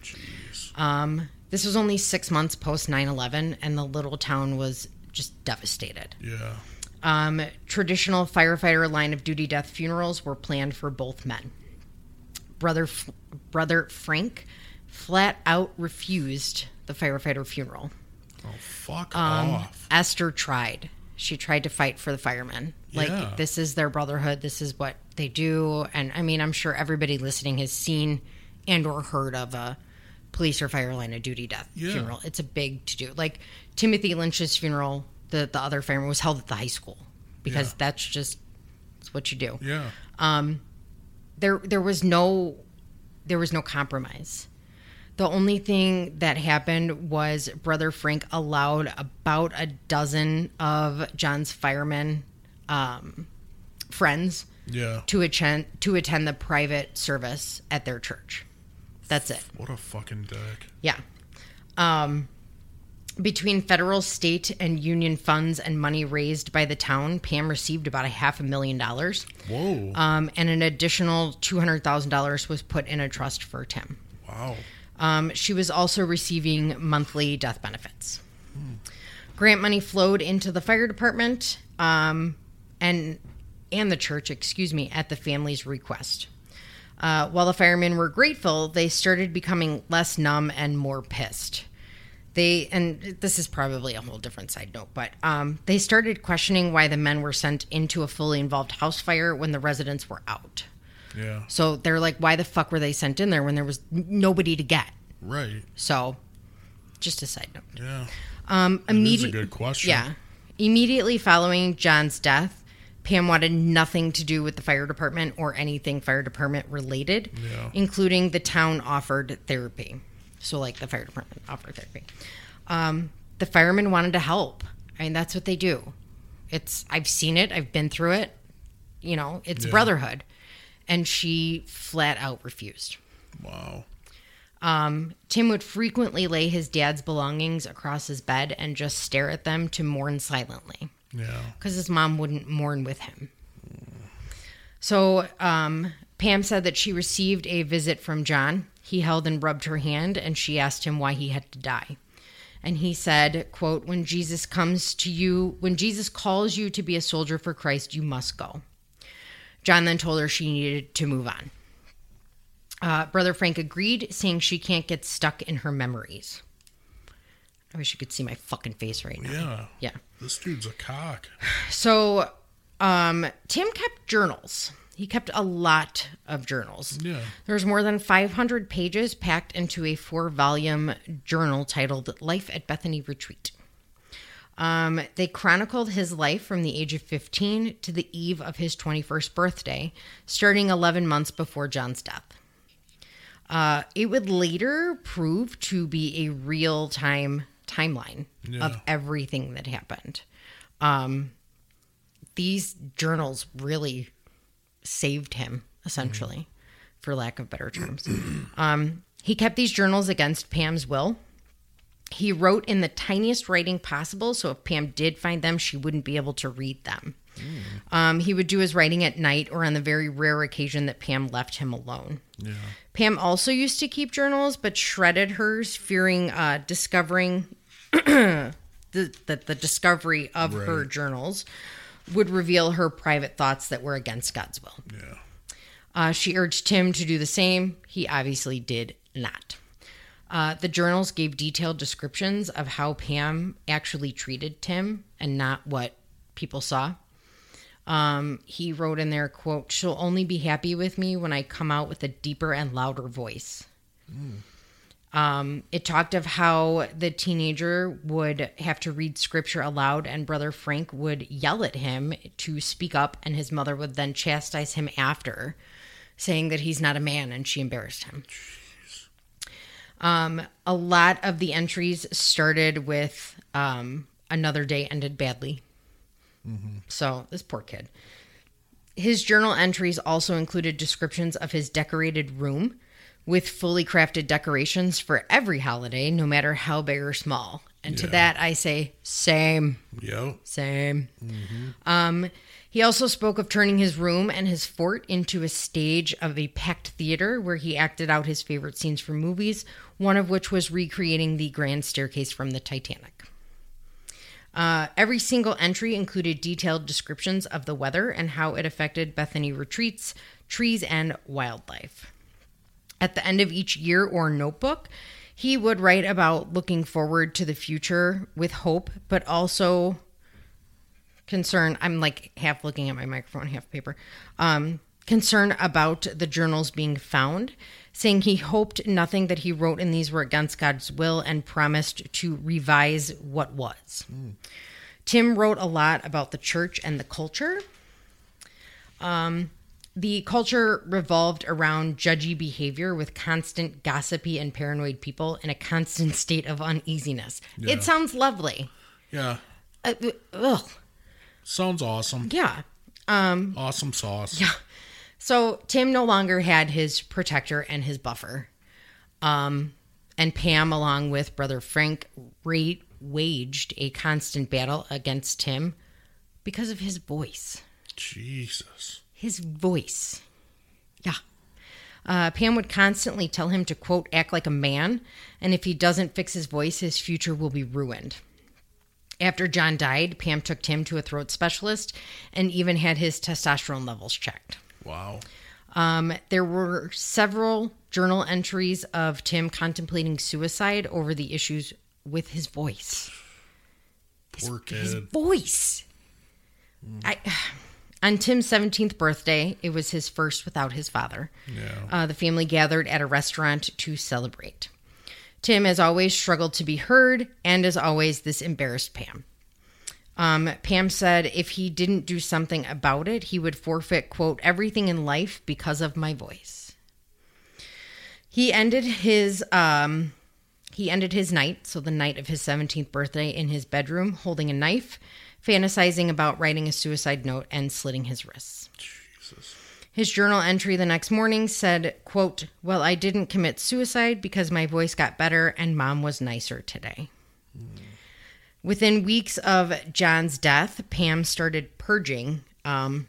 Jeez. Um, this was only six months post 9 11, and the little town was just devastated. Yeah. Um, traditional firefighter line of duty death funerals were planned for both men. Brother F- brother Frank flat out refused the firefighter funeral. Oh, fuck Um, off. Esther tried. She tried to fight for the firemen. Like Yeah. this is their brotherhood. This is what they do. And I mean, I'm sure everybody listening has seen and or heard of a police or fire line of duty death Yeah. funeral. It's a big to do. Like Timothy Lynch's funeral, the the other fireman was held at the high school because Yeah. that's just it's what you do Yeah. Um, there there was no there was no compromise. The only thing that happened was brother Frank allowed about a dozen of John's firemen um, friends Yeah. to attend to attend the private service at their church. That's it. What a fucking dick. Yeah. Um, between federal, state, and union funds and money raised by the town, Pam received about a half a million dollars. Whoa. Um, and an additional $200,000 was put in a trust for Tim. wow. Um, she was also receiving monthly death benefits. Grant money flowed into the fire department um, and and the church, excuse me, at the family's request. Uh, while the firemen were grateful, they started becoming less numb and more pissed. They and this is probably a whole different side note, but um, they started questioning why the men were sent into a fully involved house fire when the residents were out. Yeah. So they're like, why the fuck were they sent in there when there was nobody to get? Right. So, just a side note. Yeah. Um, a good question. Yeah. Immediately following John's death, Pam wanted nothing to do with the fire department or anything fire department related, Yeah. including the town offered therapy. So, like the fire department offered therapy. Um, the firemen wanted to help. I mean, that's what they do. It's I've seen it. I've been through it. You know, it's Yeah. brotherhood. And she flat out refused. Wow. Um, Tim would frequently lay his dad's belongings across his bed and just stare at them to mourn silently Yeah. because his mom wouldn't mourn with him. So um, Pam said that she received a visit from John. He held and rubbed her hand, and she asked him why he had to die. And he said, "quote When Jesus comes to you, when Jesus calls you to be a soldier for Christ, you must go." John then told her she needed to move on. Uh, Brother Frank agreed, saying she can't get stuck in her memories. I wish you could see my fucking face right now. Yeah. Yeah. This dude's a cock. So, um, Tim kept journals. He kept a lot of journals. Yeah. There's more than 500 pages packed into a four volume journal titled Life at Bethany Retreat. Um, they chronicled his life from the age of 15 to the eve of his 21st birthday, starting 11 months before John's death. Uh, it would later prove to be a real time timeline Yeah. of everything that happened. Um, these journals really saved him, essentially, for lack of better terms. um, he kept these journals against Pam's will. He wrote in the tiniest writing possible, so if Pam did find them, she wouldn't be able to read them. Um, he would do his writing at night or on the very rare occasion that Pam left him alone. Yeah. Pam also used to keep journals, but shredded hers, fearing uh, discovering the, that the discovery of her journals would reveal her private thoughts that were against God's will. Yeah. Uh, she urged Tim to do the same. He obviously did not. Uh, the journals gave detailed descriptions of how Pam actually treated Tim and not what people saw. Um, he wrote in there, quote, she'll only be happy with me when I come out with a deeper and louder voice. Um, it talked of how the teenager would have to read scripture aloud, and Brother Frank would yell at him to speak up, and his mother would then chastise him after, saying that he's not a man, and she embarrassed him. Um, a lot of the entries started with um, another day ended badly. So, this poor kid. His journal entries also included descriptions of his decorated room with fully crafted decorations for every holiday, no matter how big or small. And to that, I say, same, Yo. same. Um, he also spoke of turning his room and his fort into a stage of a packed theater where he acted out his favorite scenes from movies, one of which was recreating the grand staircase from the Titanic. Uh, every single entry included detailed descriptions of the weather and how it affected Bethany retreats, trees, and wildlife. At the end of each year or notebook, he would write about looking forward to the future with hope, but also concern. I'm like half looking at my microphone, half paper. Um, concern about the journals being found, saying he hoped nothing that he wrote in these were against God's will and promised to revise what was. Tim wrote a lot about the church and the culture. Um, the culture revolved around judgy behavior with constant gossipy and paranoid people in a constant state of uneasiness. Yeah. It sounds lovely. Yeah. Uh, ugh. Sounds awesome. Yeah. Awesome sauce. Yeah. So Tim no longer had his protector and his buffer. Um, and Pam, along with brother Frank, ra- waged a constant battle against Tim because of his voice. Jesus. His voice. Yeah. Uh, Pam would constantly tell him to, quote, act like a man, and if he doesn't fix his voice, his future will be ruined. After John died, Pam took Tim to a throat specialist and even had his testosterone levels checked. Wow. Um, there were several journal entries of Tim contemplating suicide over the issues with his voice. Poor His kid. voice. I, on Tim's 17th birthday, it was his first without his father. Yeah. Uh, the family gathered at a restaurant to celebrate. Tim, as always, struggled to be heard, and as always, this embarrassed Pam. Um, Pam said if he didn't do something about it, he would forfeit, quote, everything in life because of my voice. He ended his um, he ended his night, so the night of his 17th birthday, in his bedroom holding a knife, fantasizing about writing a suicide note and slitting his wrists. His journal entry the next morning said, quote, Well, I didn't commit suicide because my voice got better and mom was nicer today. Within weeks of John's death, Pam started purging um,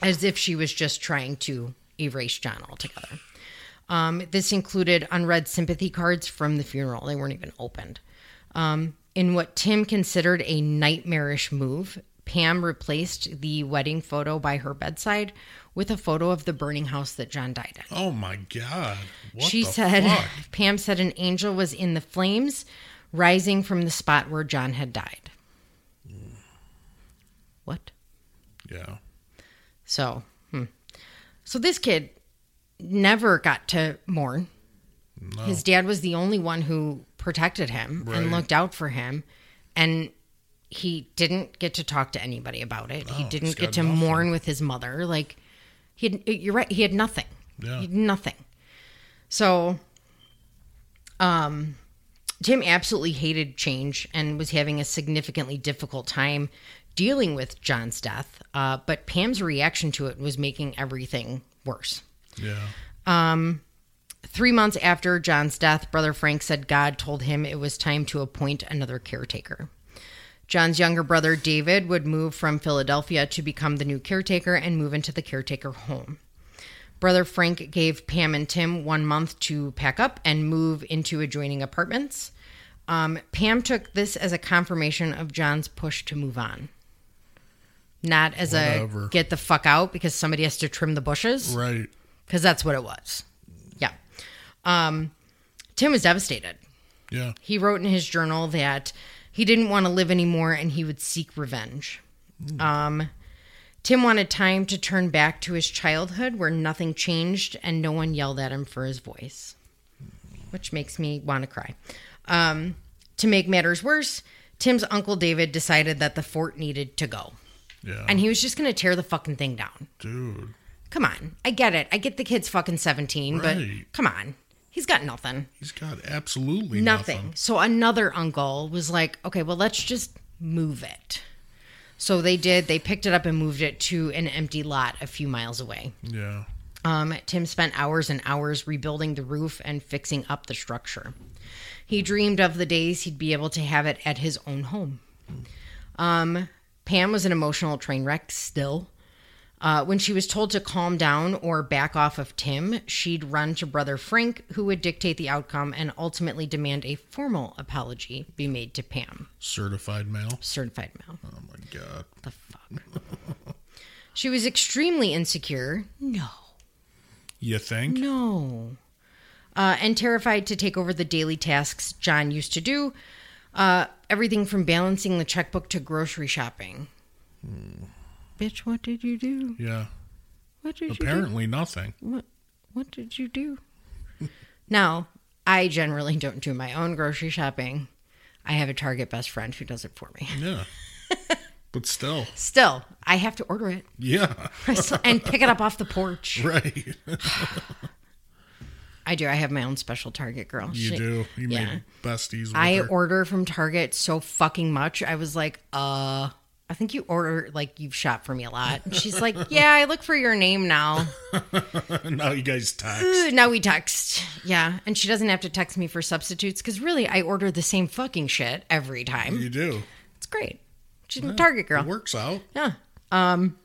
as if she was just trying to erase John altogether. Um, this included unread sympathy cards from the funeral. They weren't even opened. Um, in what Tim considered a nightmarish move, Pam replaced the wedding photo by her bedside with a photo of the burning house that John died in. Oh my god. What she said, fuck? Pam said an angel was in the flames rising from the spot where John had died. What? Yeah. So, hmm. so this kid never got to mourn. His dad was the only one who protected him Right. and looked out for him, and he didn't get to talk to anybody about it. he didn't get to nothing. mourn with his mother. Like he, had, you're right. He had nothing. Yeah. He had nothing. So, um, Tim absolutely hated change and was having a significantly difficult time dealing with John's death. Uh, but Pam's reaction to it was making everything worse. Yeah. Three months after John's death, Brother Frank said God told him it was time to appoint another caretaker. John's younger brother David would move from Philadelphia to become the new caretaker and move into the caretaker home. Brother Frank gave Pam and Tim one month to pack up and move into adjoining apartments. Um, Pam took this as a confirmation of John's push to move on, not as Whatever. a get the fuck out because somebody has to trim the bushes Right. because that's what it was. Yeah. Um, Tim was devastated. Yeah. He wrote in his journal that he didn't want to live anymore and he would seek revenge. Um, Tim wanted time to turn back to his childhood where nothing changed and no one yelled at him for his voice, which makes me want to cry. Um, to make matters worse, Tim's uncle David decided that the fort needed to go Yeah. and he was just going to tear the fucking thing down. Dude. Come on. I get it. I get the kid's fucking 17, but come on. He's got nothing. He's got absolutely Nothing. nothing. So another uncle was like, okay, well, let's just move it. So they did. They picked it up and moved it to an empty lot a few miles away. Yeah. Um, Tim spent hours and hours rebuilding the roof and fixing up the structure. He dreamed of the days he'd be able to have it at his own home. Um, Pam was an emotional train wreck still. Uh, when she was told to calm down or back off of Tim, she'd run to brother Frank, who would dictate the outcome and ultimately demand a formal apology be made to Pam. Certified mail. Certified mail. Oh my god. The fuck. she was extremely insecure. No. You think? No. Uh, and terrified to take over the daily tasks John used to do. Uh, everything from balancing the checkbook to grocery shopping. Bitch, what did you do? Yeah. What did you do? Apparently nothing. What, what did you do? now, I generally don't do my own grocery shopping. I have a Target best friend who does it for me. Yeah. but still. Still, I have to order it Yeah. and pick it up off the porch. right. I do. I have my own special Target girl. You She- do. You yeah. make besties with I her. order from Target so fucking much. I was like, uh, I think you order like you've shot for me a lot. And she's like, Yeah, I look for your name now. now you guys text. Ooh, now we text. Yeah. And she doesn't have to text me for substitutes because really I order the same fucking shit every time. You do. It's great. She's a Target girl. It works out. Yeah. Um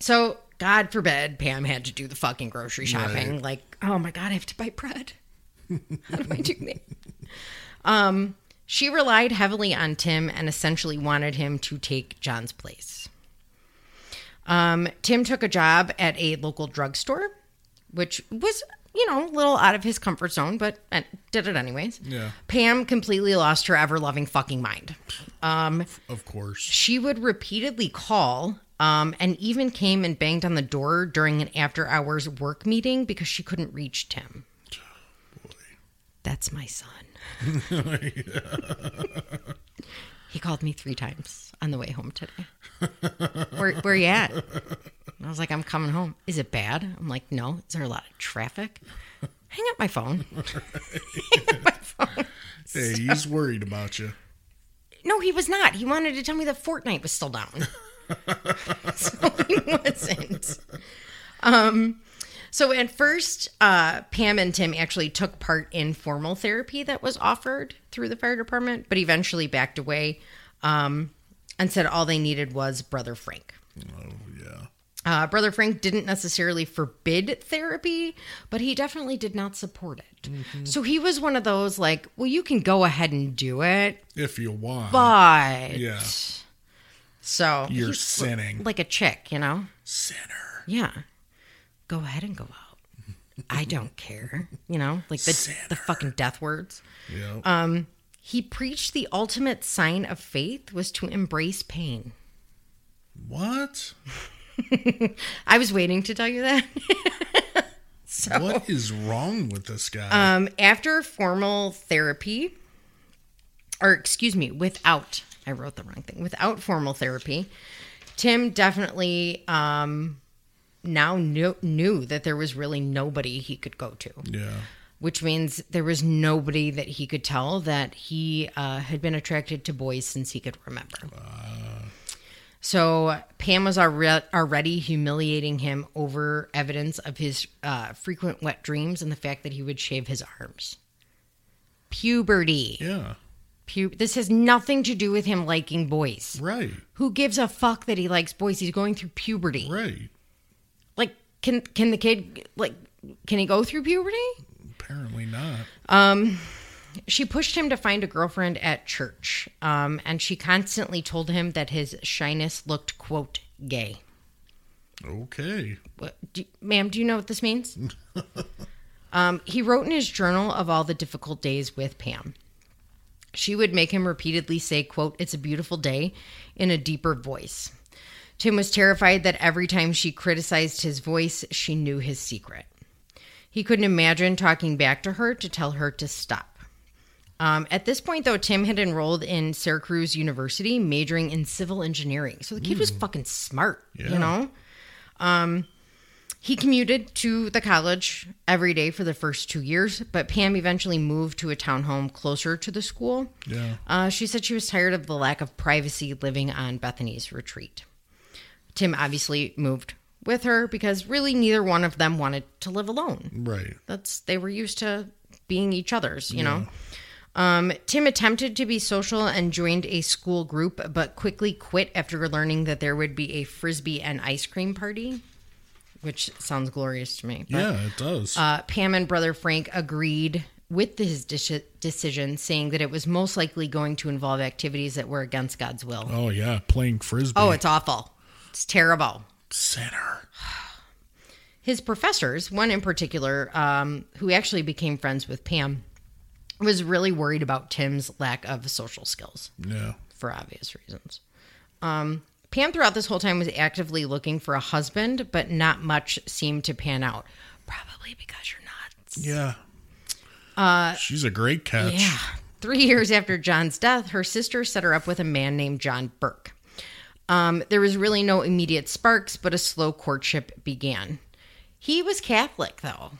so God forbid Pam had to do the fucking grocery shopping. Right. Like, oh my God, I have to buy bread. How do I do that? Um, she relied heavily on Tim and essentially wanted him to take John's place. Um, Tim took a job at a local drugstore, which was, you know, a little out of his comfort zone, but uh, did it anyways. Yeah. Pam completely lost her ever loving fucking mind. Of course. She would repeatedly call um, and even came and banged on the door during an after hours work meeting because she couldn't reach Tim. That's my son. He called me three times on the way home today. where, where you at? And I was like, I'm coming home. Is it bad? I'm like, no. Is there a lot of traffic? hang up my phone. Hey, he's worried about you. No, he was not. He wanted to tell me that Fortnite was still down. so he wasn't. Um, so at first, uh, Pam and Tim actually took part in formal therapy that was offered through the fire department, but eventually backed away um, and said all they needed was Brother Frank. Oh yeah. Uh, Brother Frank didn't necessarily forbid therapy, but he definitely did not support it. So he was one of those like, well, you can go ahead and do it, If you want. but yeah. so You're sinning. like a chick, you know? Sinner. Yeah, go ahead and go out. I don't care, you know, like the Sinner. the fucking death words. Yeah. Um, he preached the ultimate sign of faith was to embrace pain. what? I was waiting to tell you that. so, What is wrong with this guy? um, after formal therapy, or excuse me, without, I wrote the wrong thing, without formal therapy, Tim definitely um, now knew, knew that there was really nobody he could go to, yeah. which means there was nobody that he could tell that he uh, had been attracted to boys since he could remember. So Pam was alre- already humiliating him over evidence of his uh, frequent wet dreams and the fact that he would shave his arms. Puberty. Yeah. Pu- this has nothing to do with him liking boys. Right. Who gives a fuck that he likes boys? He's going through puberty. Right. Can can the kid like can he go through puberty? Apparently not. She pushed him to find a girlfriend at church, um, and she constantly told him that his shyness looked quote gay. Okay. What, do, ma'am, do you know what this means? um, he wrote in his journal of all the difficult days with Pam. She would make him repeatedly say, quote, it's a beautiful day in a deeper voice. Tim was terrified that every time she criticized his voice, she knew his secret. He couldn't imagine talking back to her to tell her to stop. Um, at this point, though, Tim had enrolled in Syracuse University, majoring in civil engineering. So the kid was fucking smart, Yeah. you know? Um, he commuted to the college every day for the first two years, but Pam eventually moved to a townhome closer to the school. Yeah. Uh, she said she was tired of the lack of privacy living on Bethany's retreat. Tim obviously moved with her because really neither one of them wanted to live alone. Right. That's they were used to being each other's, you know. Um, Tim attempted to be social and joined a school group, but quickly quit after learning that there would be a frisbee and ice cream party, which sounds glorious to me. But, Yeah, it does. uh, Pam and brother Frank agreed with his deci- decision, saying that it was most likely going to involve activities that were against God's will. oh yeah, playing frisbee. Oh, it's awful. It's terrible. sinner. his professors, one in particular, um, who actually became friends with Pam, was really worried about Tim's lack of social skills Yeah. for obvious reasons. Um, Pam, throughout this whole time, was actively looking for a husband, but not much seemed to pan out. Probably because you're nuts. Yeah. Uh, She's a great catch. Yeah. Three years after John's death, her sister set her up with a man named John Burke. Um, there was really no immediate sparks, but a slow courtship began. He was Catholic, though.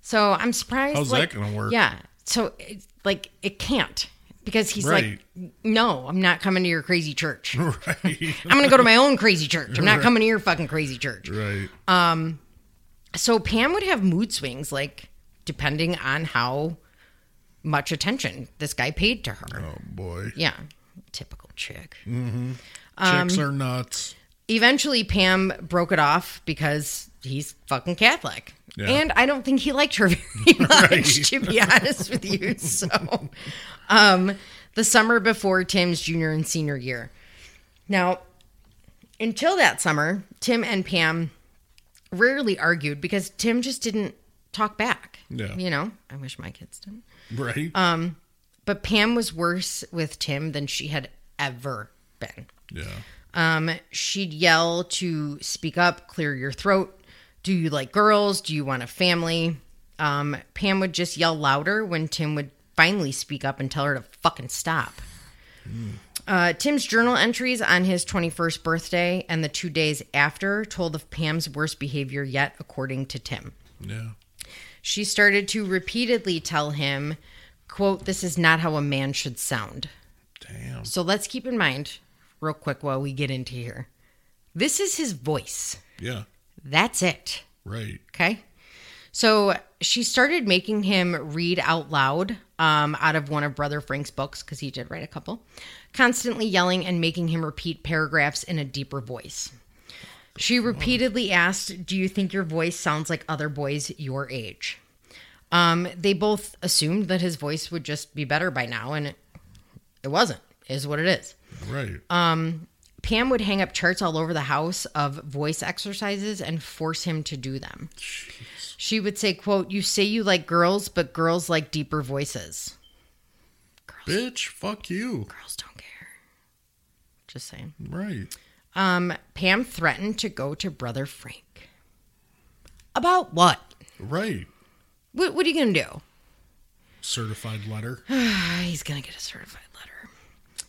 So I'm surprised. How's like, that gonna work? Yeah. So, it's like, it can't because he's Right. like, no, I'm not coming to your crazy church. I'm going to go to my own crazy church. I'm not coming to your fucking crazy church. right. Um, So Pam would have mood swings, like depending on how much attention this guy paid to her. oh boy. Yeah, typical chick. Chicks Um, are nuts. Eventually, Pam broke it off because he's fucking Catholic. Yeah. And I don't think he liked her very much, Right. to be honest with you. So, um, the summer before Tim's junior and senior year. Now, until that summer, Tim and Pam rarely argued because Tim just didn't talk back. Yeah. You know, I wish my kids didn't. Right. Um, But Pam was worse with Tim than she had ever been. yeah. Um, she'd yell to speak up, clear your throat. Do you like girls? Do you want a family? Um, Pam would just yell louder when Tim would finally speak up and tell her to fucking stop. Uh, Tim's journal entries on his 21st birthday and the two days after told of Pam's worst behavior yet, according to Tim. Yeah. She started to repeatedly tell him, quote, this is not how a man should sound. Damn. So let's keep in mind, real quick, while we get into here. This is his voice. Yeah. That's it. Right. Okay. So she started making him read out loud um, out of one of Brother Frank's books, because he did write a couple, constantly yelling and making him repeat paragraphs in a deeper voice. She repeatedly asked, Do you think your voice sounds like other boys your age? Um, they both assumed that his voice would just be better by now, and it, it wasn't, is what it is. Right. Um, Pam would hang up charts all over the house of voice exercises and force him to do them. She would say, quote, You say you like girls, but girls like deeper voices. Bitch, fuck you. Girls don't care. Just saying. Right. Um, Pam threatened to go to Brother Frank. About what? Right. What, what are you going to do? Certified letter. He's going to get a certified letter.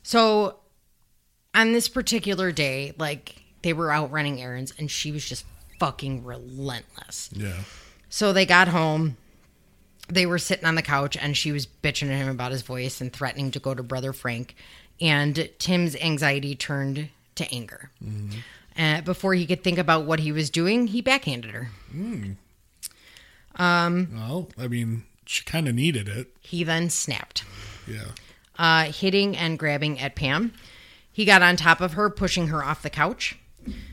So, on this particular day, like, they were out running errands and she was just fucking relentless. Yeah. So they got home. They were sitting on the couch and she was bitching at him about his voice and threatening to go to Brother Frank. And Tim's anxiety turned to anger. Uh, before he could think about what he was doing, he backhanded her. Well, I mean, she kind of needed it. He then snapped, Yeah. uh, hitting and grabbing at Pam. He got on top of her, pushing her off the couch.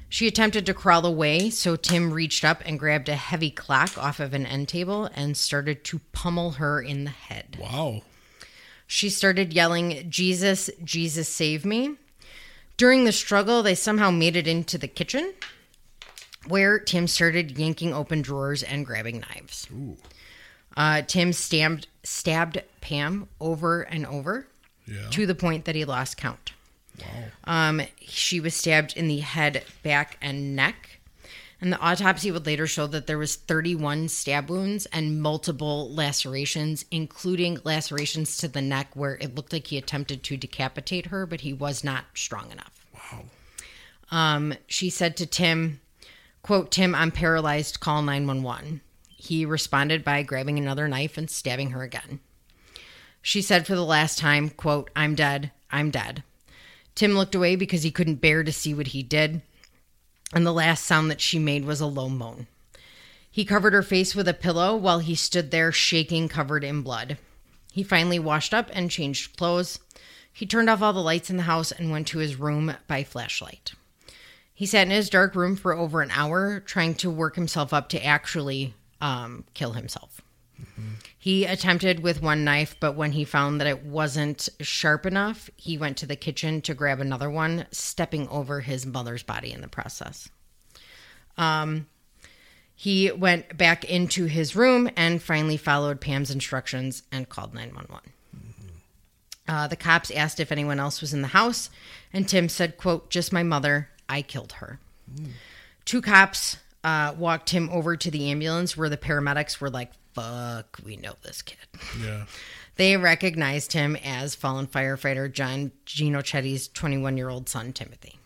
She attempted to crawl away, so Tim reached up and grabbed a heavy clock off of an end table and started to pummel her in the head. Wow. She started yelling, Jesus, Jesus, save me. During the struggle, they somehow made it into the kitchen where Tim started yanking open drawers and grabbing knives. Uh, Tim stabbed, stabbed Pam over and over Yeah. to the point that he lost count. Um, she was stabbed in the head, back, and neck. And the autopsy would later show that there was 31 stab wounds and multiple lacerations, including lacerations to the neck where it looked like he attempted to decapitate her, but he was not strong enough. Wow. Um, she said to Tim, quote, Tim, I'm paralyzed, call 911. He responded by grabbing another knife and stabbing her again. She said for the last time, quote, I'm dead, I'm dead. Tim looked away because he couldn't bear to see what he did, and the last sound that she made was a low moan. He covered her face with a pillow while he stood there shaking, covered in blood. He finally washed up and changed clothes. He turned off all the lights in the house and went to his room by flashlight. He sat in his dark room for over an hour trying to work himself up to actually um, kill himself. He attempted with one knife, but when he found that it wasn't sharp enough, he went to the kitchen to grab another one, stepping over his mother's body in the process. Um, he went back into his room and finally followed Pam's instructions and called 911. Uh, the cops asked if anyone else was in the house, and Tim said, quote, just my mother. I killed her. Two cops uh, walked him over to the ambulance where the paramedics were like, fuck, we know this kid. Yeah. They recognized him as fallen firefighter John Ginocchetti's 21 year old son, Timothy.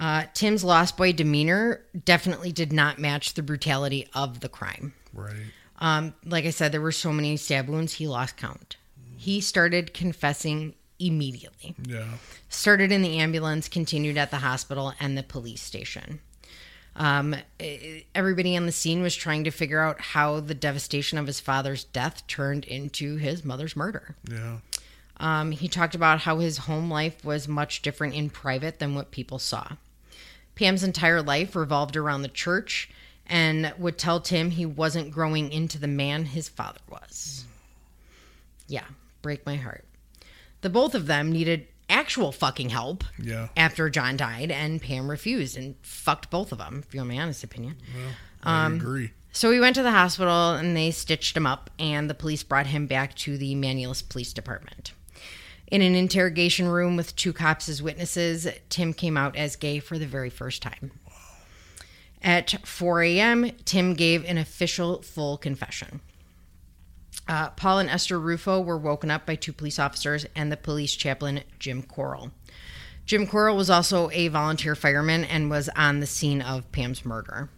Uh, Tim's lost boy demeanor definitely did not match the brutality of the crime. Right. Um, like I said, there were so many stab wounds, he lost count. He started confessing immediately. Yeah. Started in the ambulance, continued at the hospital and the police station. Um, everybody on the scene was trying to figure out how the devastation of his father's death turned into his mother's murder. Yeah. Um, he talked about how his home life was much different in private than what people saw. Pam's entire life revolved around the church and would tell Tim he wasn't growing into the man his father was. Yeah, break my heart. The both of them needed actual fucking help Yeah. after John died, and Pam refused and fucked both of them, if you want my honest opinion. Well, I Um, agree. So he went to the hospital and they stitched him up, and the police brought him back to the Manlius Police Department. In an interrogation room with two cops as witnesses, Tim came out as gay for the very first time. At 4 a.m., Tim gave an official full confession. Uh, Paul and Esther Rufo were woken up by two police officers and the police chaplain, Jim Coral. Jim Coral was also a volunteer fireman and was on the scene of Pam's murder.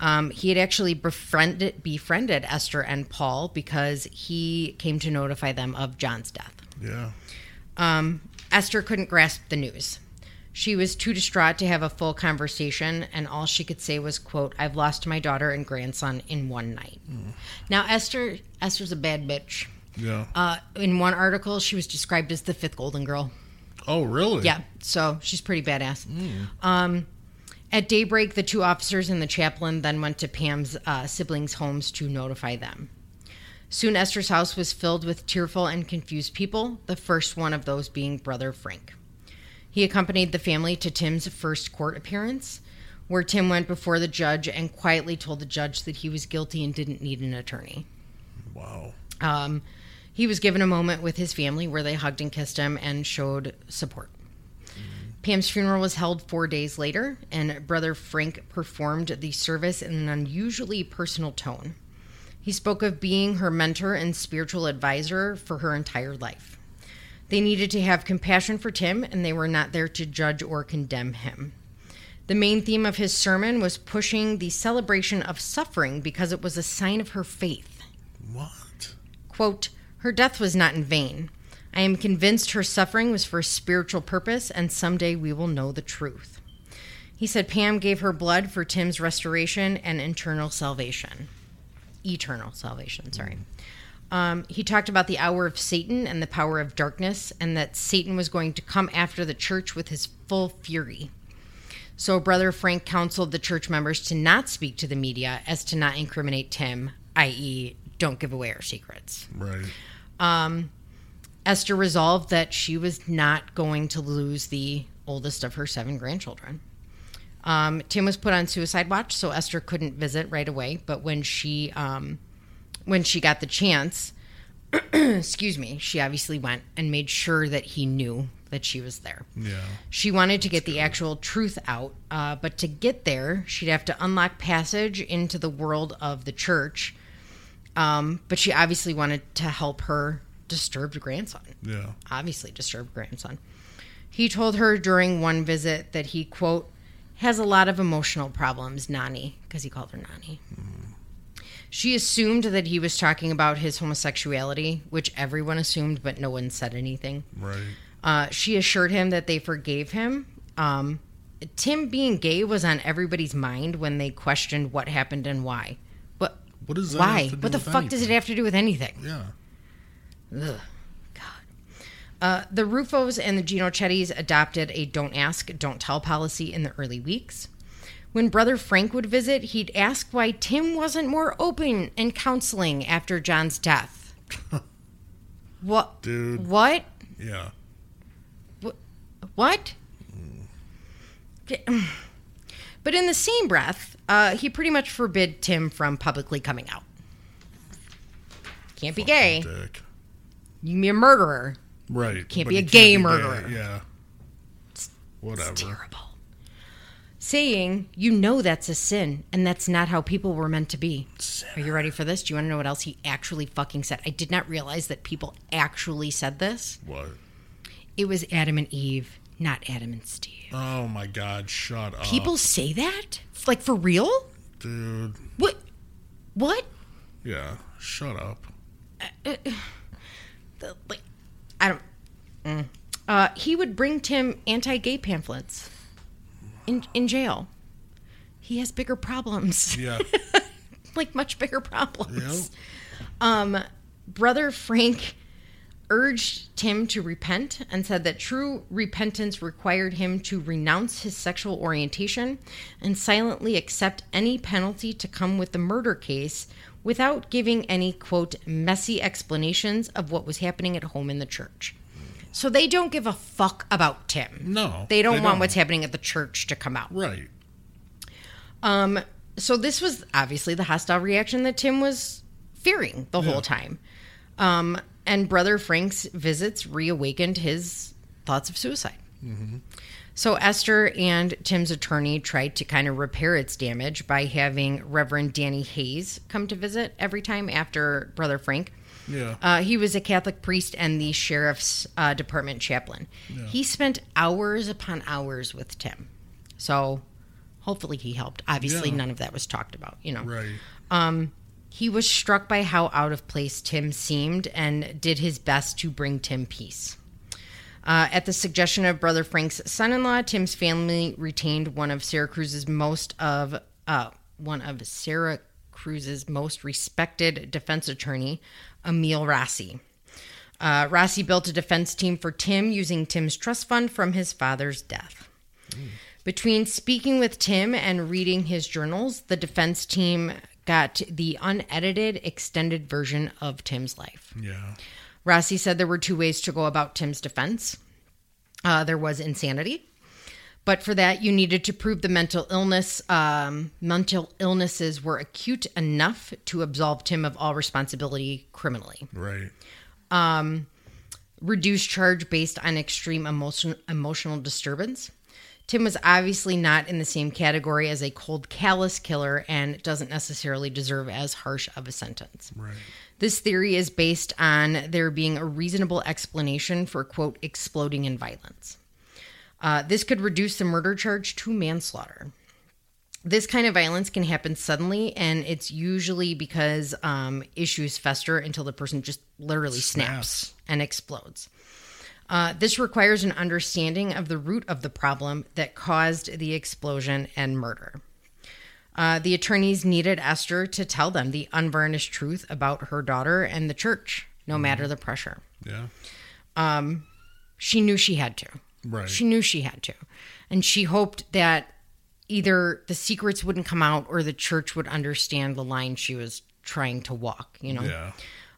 Um, he had actually befriended befriended Esther and Paul because he came to notify them of John's death. Yeah. Um, Esther couldn't grasp the news. She was too distraught to have a full conversation, and all she could say was, "quote I've lost my daughter and grandson in one night." Now, Esther, Esther's a bad bitch. Yeah. Uh, in one article, she was described as the fifth Golden Girl. oh, really? Yeah, so she's pretty badass. Um, at daybreak, the two officers and the chaplain then went to Pam's uh, siblings' homes to notify them. Soon, Esther's house was filled with tearful and confused people, the first one of those being Brother Frank. He accompanied the family to Tim's first court appearance, where Tim went before the judge and quietly told the judge that he was guilty and didn't need an attorney. Wow. Um, he was given a moment with his family where they hugged and kissed him and showed support. Pam's funeral was held four days later, and Brother Frank performed the service in an unusually personal tone. He spoke of being her mentor and spiritual advisor for her entire life. They needed to have compassion for Tim, and they were not there to judge or condemn him. The main theme of his sermon was pushing the celebration of suffering because it was a sign of her faith. What? Quote, Her death was not in vain. I am convinced her suffering was for a spiritual purpose, and someday we will know the truth. He said Pam gave her blood for Tim's restoration and internal salvation. Eternal salvation, sorry. Um, he talked about the hour of Satan and the power of darkness, and that Satan was going to come after the church with his full fury. So, Brother Frank counseled the church members to not speak to the media as to not incriminate Tim, i.e., don't give away our secrets. Right. Um, Esther resolved that she was not going to lose the oldest of her seven grandchildren. Um, Tim was put on suicide watch, so Esther couldn't visit right away. But when she um, when she got the chance, excuse me, she obviously went and made sure that he knew that she was there. Yeah. She wanted to get the actual truth out, uh, but to get there, she'd have to unlock passage into the world of the church. Um, but she obviously wanted to help her disturbed grandson Yeah. obviously disturbed grandson. He told her during one visit that he, quote, has a lot of emotional problems, Nani, because he called her Nani. She assumed that he was talking about his homosexuality, which everyone assumed, but no one said anything. Right. Uh, she assured him that they forgave him. Um, Tim being gay was on everybody's mind when they questioned what happened and why. But What does that why? have to do What the fuck does it have to do with anything? Yeah. Ugh, God. Uh, the Rufos and the Ginocchettis adopted a don't ask, don't tell policy in the early weeks. When Brother Frank would visit, he'd ask why Tim wasn't more open in counseling after John's death. what? Dude. What? Yeah. What? But in the same breath, uh, he pretty much forbid Tim from publicly coming out. Can't be gay. Dick. You can be a murderer. Right. Can't be a gay murderer. Yeah. Whatever. terrible. Saying, you know that's a sin, and that's not how people were meant to be. Are you ready for this? Do you want to know what else he actually fucking said? I did not realize that people actually said this. What? It was Adam and Eve, not Adam and Steve. Oh my God! Shut up. People say that? Like for real? Dude. What? What? Yeah. Shut up. The- like, I don't. Mm. Uh, he would bring Tim anti-gay pamphlets in in jail. He has bigger problems. Yeah. like much bigger problems. Yep. Um, Brother Frank urged Tim to repent and said that true repentance required him to renounce his sexual orientation and silently accept any penalty to come with the murder case without giving any quote messy explanations of what was happening at home in the church. So they don't give a fuck about Tim. No, They don't they want don't. what's happening at the church to come out. Right. Um, so this was obviously the hostile reaction that Tim was fearing the whole time. Um, and Brother Frank's visits reawakened his thoughts of suicide. So Esther and Tim's attorney tried to kind of repair its damage by having Reverend Danny Hayes come to visit every time after Brother Frank. Yeah. Uh, he was a Catholic priest and the sheriff's uh, department chaplain. He spent hours upon hours with Tim. So Hopefully, he helped. Obviously, Yeah. none of that was talked about. You know, Right. he was struck by how out of place Tim seemed and did his best to bring Tim peace. Uh, at the suggestion of Brother Frank's son-in-law, Tim's family retained one of Syracuse's most of uh, one of Sarah Cruz's most respected defense attorney, Emil Rossi. Uh, Rossi built a defense team for Tim using Tim's trust fund from his father's death. Between speaking with Tim and reading his journals, the defense team got the unedited extended version of Tim's life. Yeah. Rossi said there were two ways to go about Tim's defense. Uh, there was insanity, but for that you needed to prove the mental illness, um, mental illnesses were acute enough to absolve Tim of all responsibility criminally. Right. Reduced charge based on extreme emotion, emotional disturbance. Tim was obviously not in the same category as a cold, callous killer and doesn't necessarily deserve as harsh of a sentence. Right. This theory is based on there being a reasonable explanation for, quote, exploding in violence. Uh, this could reduce the murder charge to manslaughter. This kind of violence can happen suddenly, and it's usually because um, issues fester until the person just literally snaps, Snaps. and explodes. Uh, this requires an understanding of the root of the problem that caused the explosion and murder. Uh, the attorneys needed Esther to tell them the unvarnished truth about her daughter and the church, no matter the pressure. Yeah. She knew she had to. Right. She knew she had to. And she hoped that either the secrets wouldn't come out or the church would understand the line she was trying to walk, you know? Yeah.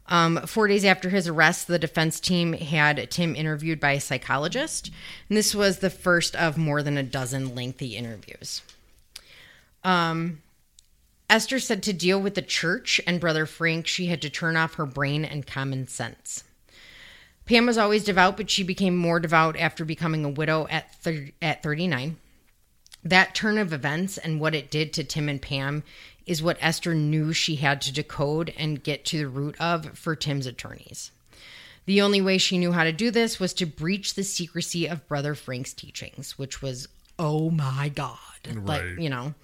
Um, four days after his arrest, the defense team had Tim interviewed by a psychologist. And this was the first of more than a dozen lengthy interviews. Um, Esther said to deal with the church and Brother Frank, she had to turn off her brain and common sense. Pam was always devout, but she became more devout after becoming a widow at, thir- at 39. That turn of events and what it did to Tim and Pam is what Esther knew she had to decode and get to the root of for Tim's attorneys. The only way she knew how to do this was to breach the secrecy of Brother Frank's teachings, which was, oh my God. Like, Right. you know.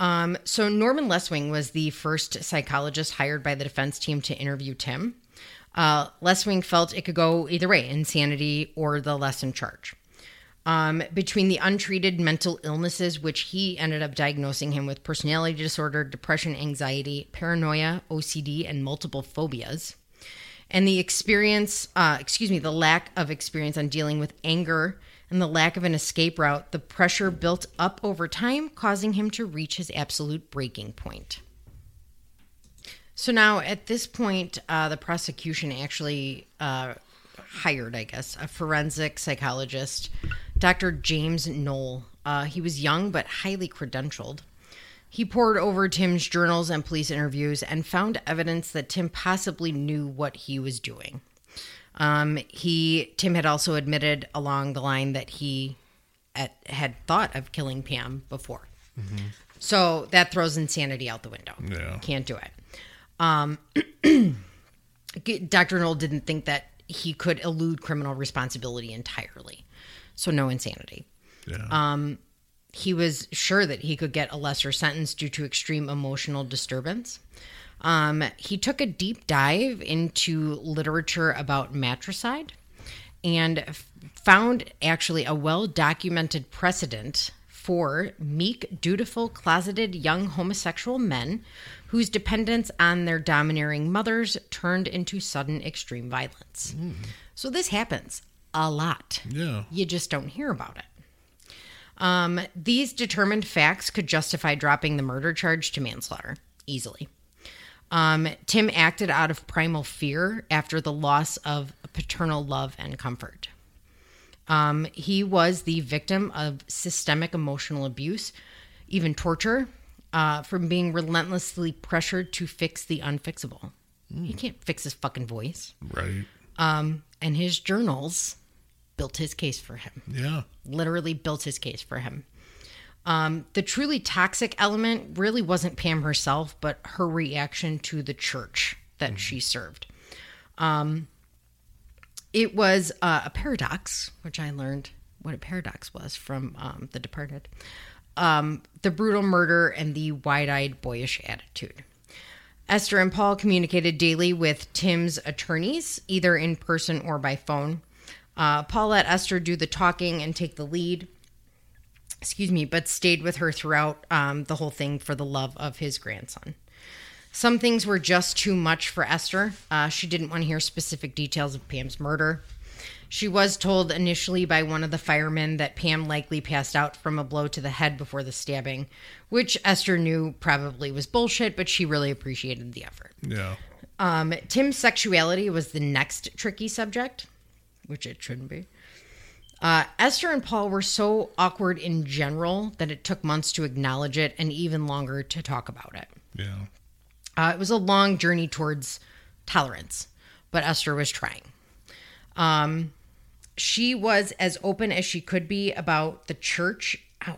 Um, so Norman Leswing was the first psychologist hired by the defense team to interview Tim. Uh, Leswing felt it could go either way insanity or the lesson charge. Um, between the untreated mental illnesses, which he ended up diagnosing him with personality disorder, depression, anxiety, paranoia, OCD, and multiple phobias, and the experience, uh, excuse me, the lack of experience on dealing with anger and the lack of an escape route, the pressure built up over time, causing him to reach his absolute breaking point. So now, at this point, uh, the prosecution actually uh, hired, I guess, a forensic psychologist, Dr. James Knoll. Uh, he was young but highly credentialed. He poured over Tim's journals and police interviews and found evidence that Tim possibly knew what he was doing. Um, he Tim had also admitted along the line that he at, had thought of killing Pam before. So that throws insanity out the window. Yeah. Can't do it. Um, Dr. Knoll didn't think that he could elude criminal responsibility entirely. So no insanity. Yeah. He was sure that he could get a lesser sentence due to extreme emotional disturbance. Um, he took a deep dive into literature about matricide and f- found actually a well documented precedent for meek, dutiful, closeted young homosexual men whose dependence on their domineering mothers turned into sudden extreme violence. So this happens a lot. yeah. You just don't hear about it. Um, these determined facts could justify dropping the murder charge to manslaughter easily. Um, Tim acted out of primal fear after the loss of paternal love and comfort. Um, he was the victim of systemic emotional abuse, even torture, uh, from being relentlessly pressured to fix the unfixable. He can't fix his fucking voice. Right. And his journals built his case for him Yeah. literally built his case for him. Um, the truly toxic element really wasn't Pam herself, but her reaction to the church that she served. Um, it was uh, a paradox, which I learned what a paradox was from um, The Departed. Um, the brutal murder and the wide eyed, boyish attitude. Esther and Paul communicated daily with Tim's attorneys, either in person or by phone. Uh, Paul let Esther do the talking and take the lead, excuse me, but stayed with her throughout um, the whole thing for the love of his grandson. Some things were just too much for Esther. Uh, she didn't want to hear specific details of Pam's murder. She was told initially by one of the firemen that Pam likely passed out from a blow to the head before the stabbing, which Esther knew probably was bullshit, but she really appreciated the effort. Yeah. Um, Tim's sexuality was the next tricky subject, which it shouldn't be. Uh, Esther and Paul were so awkward in general that it took months to acknowledge it and even longer to talk about it. Yeah. Uh, it was a long journey towards tolerance, but Esther was trying. Um, she was as open as she could be about the church. Ow.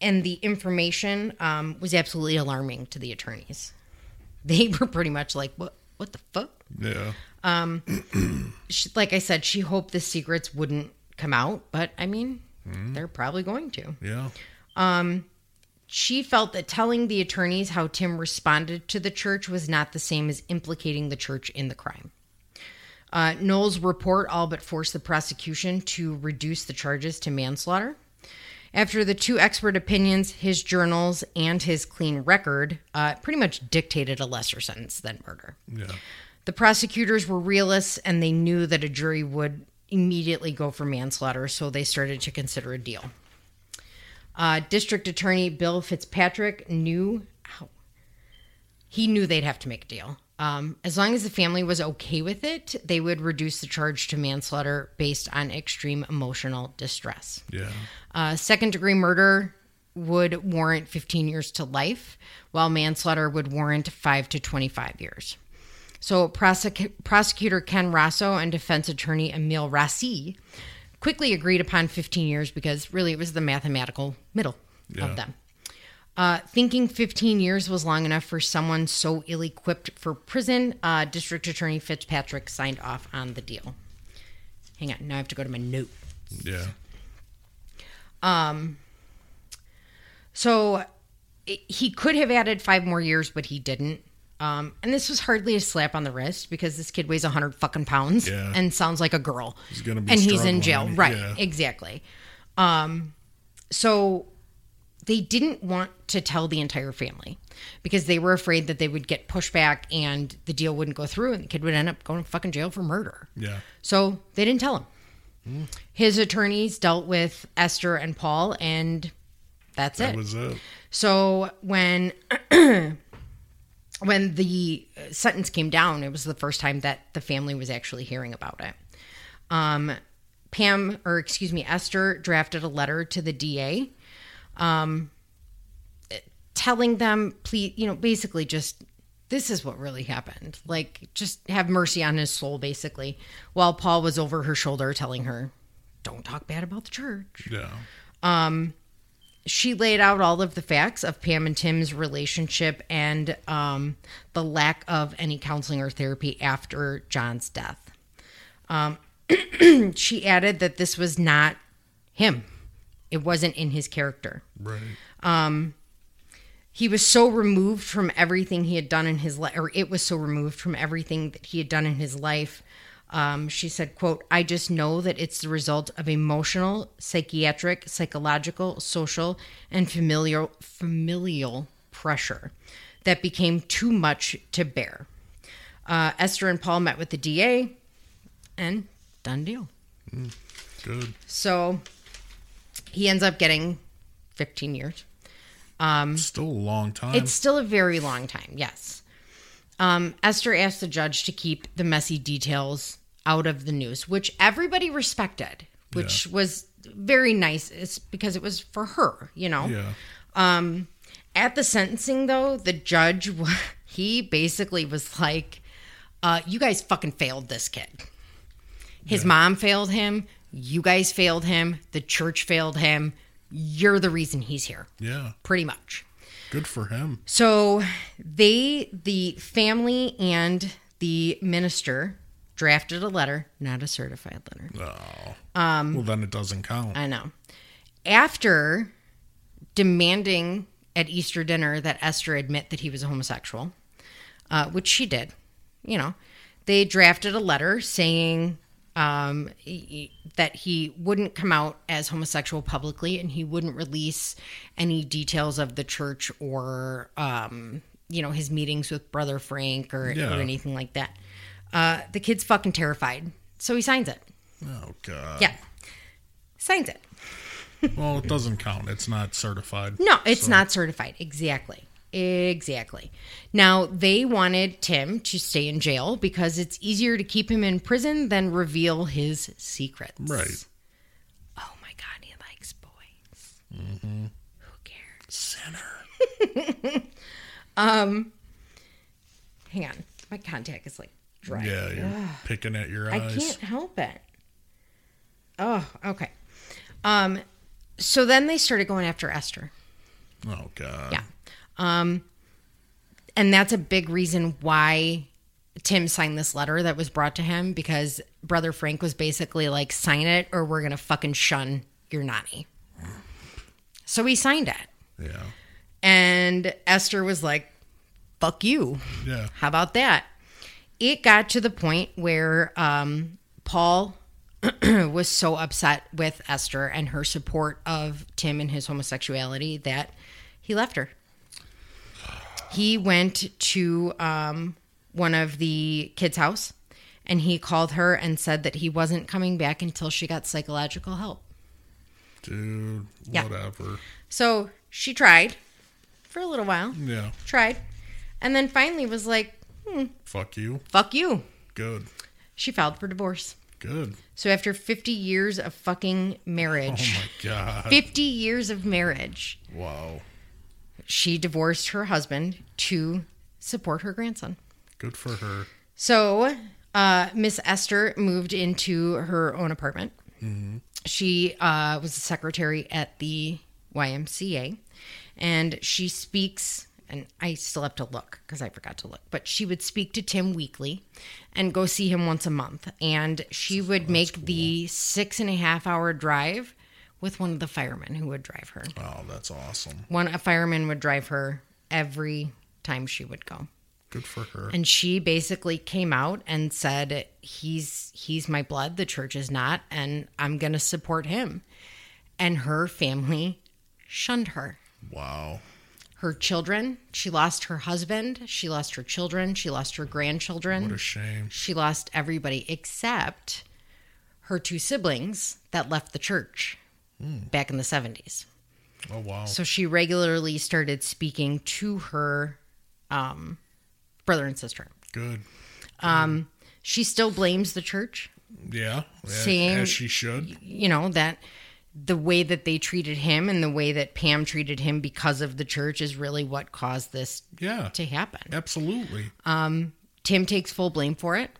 And the information um, was absolutely alarming to the attorneys. They were pretty much like, "What? What the fuck?" Yeah. She, like I said, she hoped the secrets wouldn't come out, but I mean, they're probably going to. Yeah. Um, She felt that telling the attorneys how Tim responded to the church was not the same as implicating the church in the crime. Uh, Noel's report all but forced the prosecution to reduce the charges to manslaughter. After the two expert opinions, his journals, and his clean record uh, pretty much dictated a lesser sentence than murder. Yeah. The prosecutors were realists and they knew that a jury would immediately go for manslaughter, so they started to consider a deal. Uh, District Attorney Bill Fitzpatrick knew he knew they'd have to make a deal. Um, as long as the family was okay with it, they would reduce the charge to manslaughter based on extreme emotional distress. Yeah. Uh, second degree murder would warrant 15 years to life, while manslaughter would warrant 5 to 25 years. So, prosec- prosecutor Ken Rosso and defense attorney Emil Rossi quickly agreed upon 15 years because really it was the mathematical middle Yeah. of them. Uh, thinking 15 years was long enough for someone so ill equipped for prison, uh, District Attorney Fitzpatrick signed off on the deal. Hang on, now I have to go to my note. Yeah. Um, So it, he could have added five more years, but he didn't. Um, and this was hardly a slap on the wrist because this kid weighs 100 fucking pounds Yeah. and sounds like a girl. He's gonna be and he's in jail. Right. yeah. Exactly. Um, so they didn't want to tell the entire family because they were afraid that they would get pushback and the deal wouldn't go through and the kid would end up going to fucking jail for murder. Yeah. So they didn't tell him. His attorneys dealt with Esther and Paul, and that's That it. was it. So when when the sentence came down, it was the first time that the family was actually hearing about it. Um, Pam, or excuse me, Esther drafted a letter to the DA, um, telling them, please, you know, basically just this is what really happened. Like, just have mercy on his soul, basically. While Paul was over her shoulder telling her, "Don't talk bad about the church." Yeah. Um, she laid out all of the facts of Pam and Tim's relationship and um, the lack of any counseling or therapy after John's death. Um, she added that this was not him, it wasn't in his character. Right. He was so removed from everything he had done in his life, or it was so removed from everything that he had done in his life. Um, she said, quote, I just know that it's the result of emotional, psychiatric, psychological, social, and familial familial pressure that became too much to bear. Uh, Esther and Paul met with the DA and done deal. Good. So he ends up getting 15 years. Still a long time. It's still a very long time, yes. Um, Esther asked the judge to keep the messy details out of the news, which everybody respected, which was very nice. It's because it was for her, you know. yeah. At the sentencing, though, the judge he basically was like, uh, "You guys fucking failed this kid. His mom failed him. You guys failed him. The church failed him. You're the reason he's here, Yeah. pretty much." Good for him. So they, the family and the minister, drafted a letter, not a certified letter. Oh. Um. Well, then it doesn't count. I know. After demanding at Easter dinner that Esther admit that he was a homosexual, uh, which she did. You know, they drafted a letter saying um, he- that he wouldn't come out as homosexual publicly and he wouldn't release any details of the church or, um, you know, his meetings with Brother Frank or, Yeah. or anything like that. Uh, the kid's fucking terrified. So he signs it. Oh god. Yeah. Signs it. Well, it doesn't count. It's not certified. No, it's not certified. Exactly. Exactly. Now, they wanted Tim to stay in jail because it's easier to keep him in prison than reveal his secrets. Right. Oh my God, he likes boys. Who cares? Sinner. um, Hang on. My contact is like dry. Yeah, you're picking at your eyes. I can't help it. Oh, okay. Um, so then they started going after Esther. Oh god. Yeah. Um, and that's a big reason why Tim signed this letter that was brought to him because Brother Frank was basically like, sign it or we're going to fucking shun your nanny. So he signed it. Yeah. And Esther was like, fuck you. Yeah. How about that? It got to the point where um, Paul was so upset with Esther and her support of Tim and his homosexuality that he left her. He went to um, one of the kids' house and he called her and said that he wasn't coming back until she got psychological help. Dude, Yeah. whatever. So she tried for a little while, Yeah. tried, and then finally was like, Fuck you. fuck you. Good. She filed for divorce. Good. So after 50 years of fucking marriage. Oh my god. 50 years of marriage, Wow. She divorced her husband to support her grandson. Good for her. So uh, Miss Esther moved into her own apartment. She uh, was a secretary at the YMCA, and she speaks. And I still have to look because I forgot to look. But she would speak to Tim weekly and go see him once a month. And she would make the six and a half hour drive with one of the firemen who would drive her. Oh, that's awesome. One a fireman would drive her every time she would go Good for her. and she basically came out and said he's he's my blood the church is not and i'm going to support him and her family shunned her wow. her children she lost her husband she lost her children she lost her grandchildren What a shame. she lost everybody except her two siblings that left the church back in the 70s Oh wow. so she regularly started speaking to her um, brother and sister Good. Um, she still blames the church Yeah. Seeing- As she should. you know that the way that they treated him and the way that Pam treated him because of the church is really what caused this Yeah. to happen. Absolutely. Um, Tim takes full blame for it.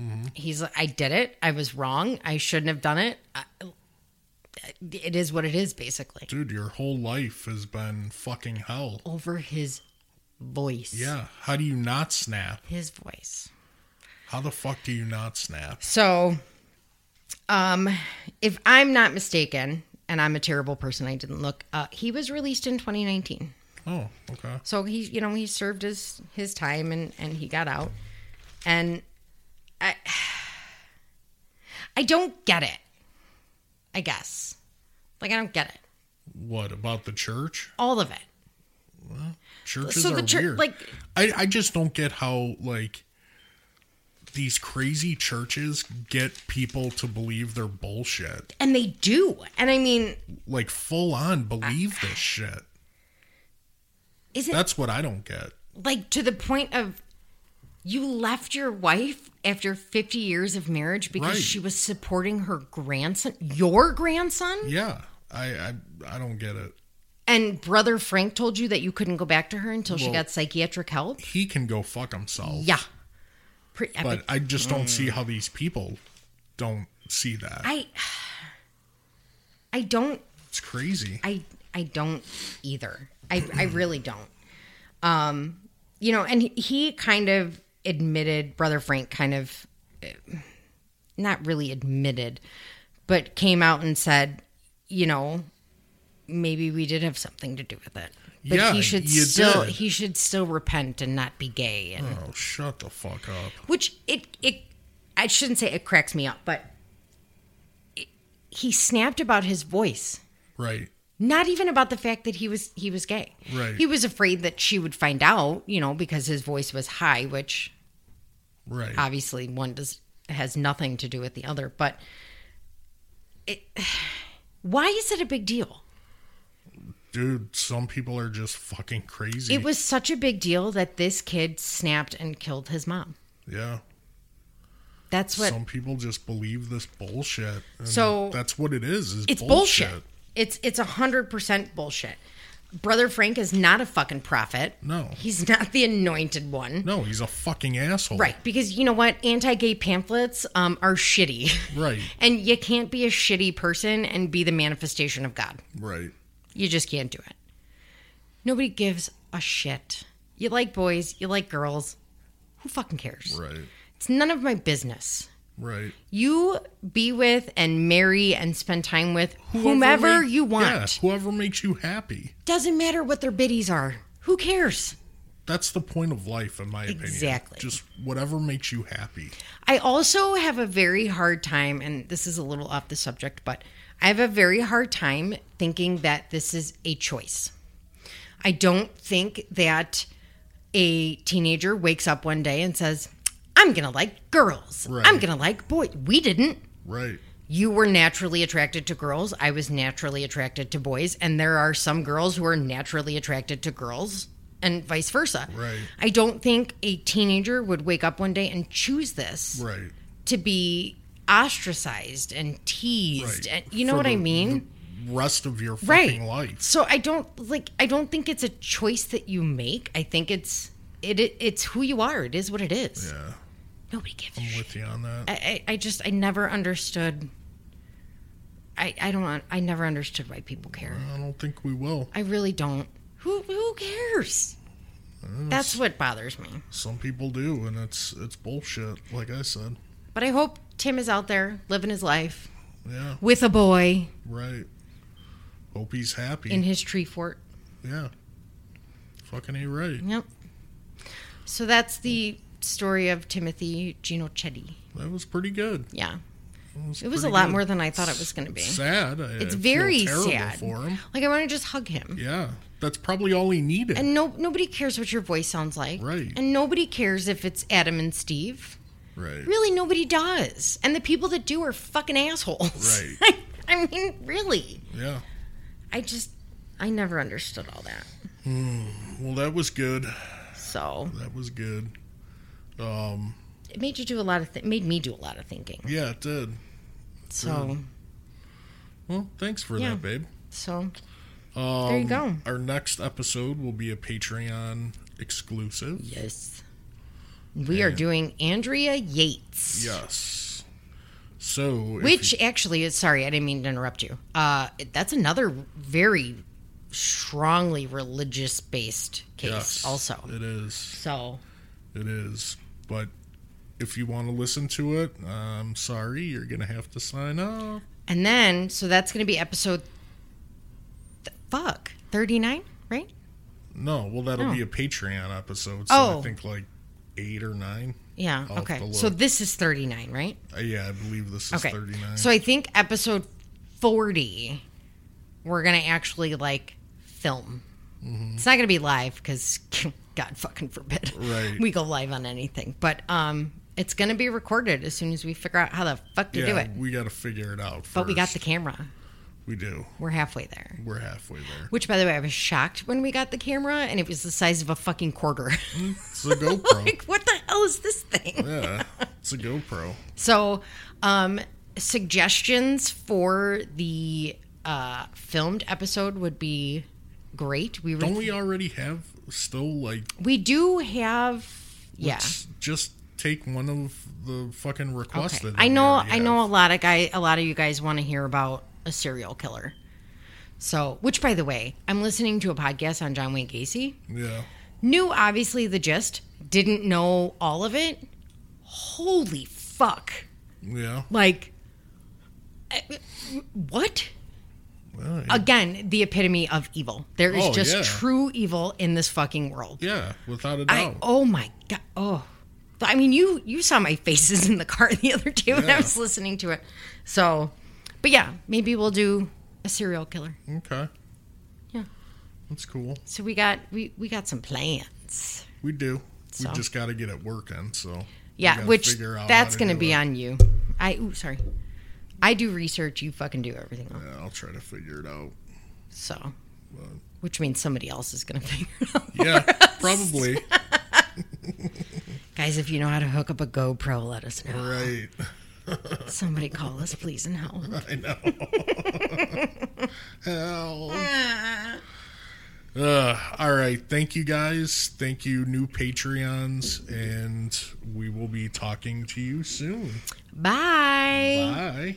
Mm-hmm. He's like, I did it. I was wrong. I shouldn't have done it. I, it is what it is, basically. Dude, your whole life has been fucking hell. Over his voice. Yeah. How do you not snap? His voice. How the fuck do you not snap? So, um, if I'm not mistaken, and I'm a terrible person, I didn't look. Uh, he was released in 2019. Oh, okay. So he, you know, he served his his time and and he got out, and I I don't get it. I guess, like I don't get it. What about the church? All of it. Churches So are the church, weird. like, I, I just don't get how like these crazy churches get people to believe their bullshit. and they do. And I mean, Like full on believe this shit. is it That's what I don't get. like to the point of you left your wife after 50 years of marriage because Right. she was supporting her grandson, your grandson? Yeah. I I, I don't get it. And brother Frank told you that you couldn't go back to her until she got psychiatric help? He can go fuck himself. Yeah. Pre- But I just don't see how these people don't see that. I I don't It's crazy. I I don't either. I I really don't. Um, you know, and he, he kind of admitted, brother Frank kind of not really admitted, but came out and said, you know, maybe we did have something to do with it. But Yeah, he should still did. he should still repent and not be gay. And Oh, shut the fuck up. which it it I shouldn't say it cracks me up, but it, he snapped about his voice. Right. Not even about the fact that he was he was gay. Right. He was afraid that she would find out, you know, because his voice was high, which Right. obviously one does has nothing to do with the other but it, why is it a big deal Dude, some people are just fucking crazy. it was such a big deal that this kid snapped and killed his mom yeah. that's what Some people just believe this bullshit. So- that's what it is. is it's bullshit. bullshit it's it's a hundred percent bullshit brother frank is not a fucking prophet No. he's not the anointed one No, he's a fucking asshole. right because you know what anti-gay pamphlets um, are shitty Right. and you can't be a shitty person and be the manifestation of god Right. You just can't do it. Nobody gives a shit. You like boys, you like girls. Who fucking cares? Right. It's none of my business. Right. You be with and marry and spend time with whomever make- you want. Yeah, whoever makes you happy. Doesn't matter what their biddies are. Who cares? That's the point of life, in my opinion. Exactly. Just whatever makes you happy. I also have a very hard time, and this is a little off the subject, but I have a very hard time thinking that this is a choice. I don't think that a teenager wakes up one day and says, I'm going to like girls. Right. I'm going to like boys. We didn't. Right. You were naturally attracted to girls. I was naturally attracted to boys. And there are some girls who are naturally attracted to girls and vice versa. Right. I don't think a teenager would wake up one day and choose this Right. to be ostracized and teased. Right. And you know For what I the- mean? Rest of your right. fucking life. So I don't like I don't think it's a choice that you make. I think it's it, it it's who you are. It is what it is. Yeah. Nobody gives a I'm shit. with you on that. I, I I just I never understood I I don't I never understood why people care. I don't think we will. I really don't. Who who cares? That's what bothers me. Some people do, and it's it's bullshit. Like I said. But I hope Tim is out there living his life Yeah. with a boy Right. Hope he's happy. in his tree fort. yeah. Fucking a right. Yep. So that's the story of Timothy Ginocchetti. That was pretty good. Yeah. It was, It was a lot good. more than I thought it was going to be. Sad. I- It's I very sad. for him. Like I want to just hug him. Yeah. That's probably all he needed. And no nobody cares what your voice sounds like. Right. And nobody cares if it's Adam and Steve. right. Really nobody does. And the people that do are fucking assholes. Right. I mean, really. Yeah. I just I never understood all that. Hmm. Well, that was good. So That was good. Um. it made you do a lot of th- made me do a lot of thinking. Yeah, it did. So Well, thanks for Yeah. that, babe. so Um, There you go. Our next episode will be a Patreon exclusive. yes. We are doing Andrea Yates. Yes. So, Which actually is sorry, I didn't mean to interrupt you. Uh, that's another very strongly religious based case, yes, also. it is. So It is. But if you want to listen to it, I'm sorry, you're gonna have to sign up. and then so that's going to be episode. Th- fuck thirty nine, right? No, well, that'll Oh. be a Patreon episode. So Oh. I think like eight or nine. Yeah. I'll okay. So this is thirty nine, right? Uh, yeah, I believe this is Okay. 39. So I think episode forty, we're gonna actually like film. It's not gonna be live because God fucking forbid Right. we go live on anything. But um, it's gonna be recorded as soon as we figure out how the fuck to yeah, do it. we got to figure it out. First. But we got the camera. We do. We're halfway there. We're halfway there. Which, by the way, I was shocked when we got the camera, and it was the size of a fucking quarter. It's a GoPro. like, what the hell is this thing? yeah, it's a GoPro. So, um, suggestions for the uh, filmed episode would be great. We were, Don't we already have still like we do have yeah. just take one of the fucking requests Okay. that I know I know a lot of guy a lot of you guys want to hear about a serial killer. So, which by the way, I'm listening to a podcast on John Wayne Gacy. Yeah. Knew obviously the gist, didn't know all of it. Holy fuck. Yeah. Like, eh, what? Well, Again, the epitome of evil. There is Oh, just yeah. true evil in this fucking world. yeah, without a doubt. oh my god oh I mean you you saw my faces in the car the other day when I was listening to it. So but yeah, maybe we'll do a serial killer. okay. Yeah. That's cool. So we got we we got some plans. We do. So. We just got to get it working. So Yeah, which that's going to be on you. I ooh, sorry. I do research, you fucking do everything else. Yeah, I'll try to figure it out. So which means somebody else is going to figure it out. Yeah, probably. Guys, if you know how to hook up a GoPro, let us know. right. Somebody call us, please, and help. I know. Hell. Ah. Uh, all right. Thank you guys. Thank you, new Patreons. And we will be talking to you soon. Bye. Bye.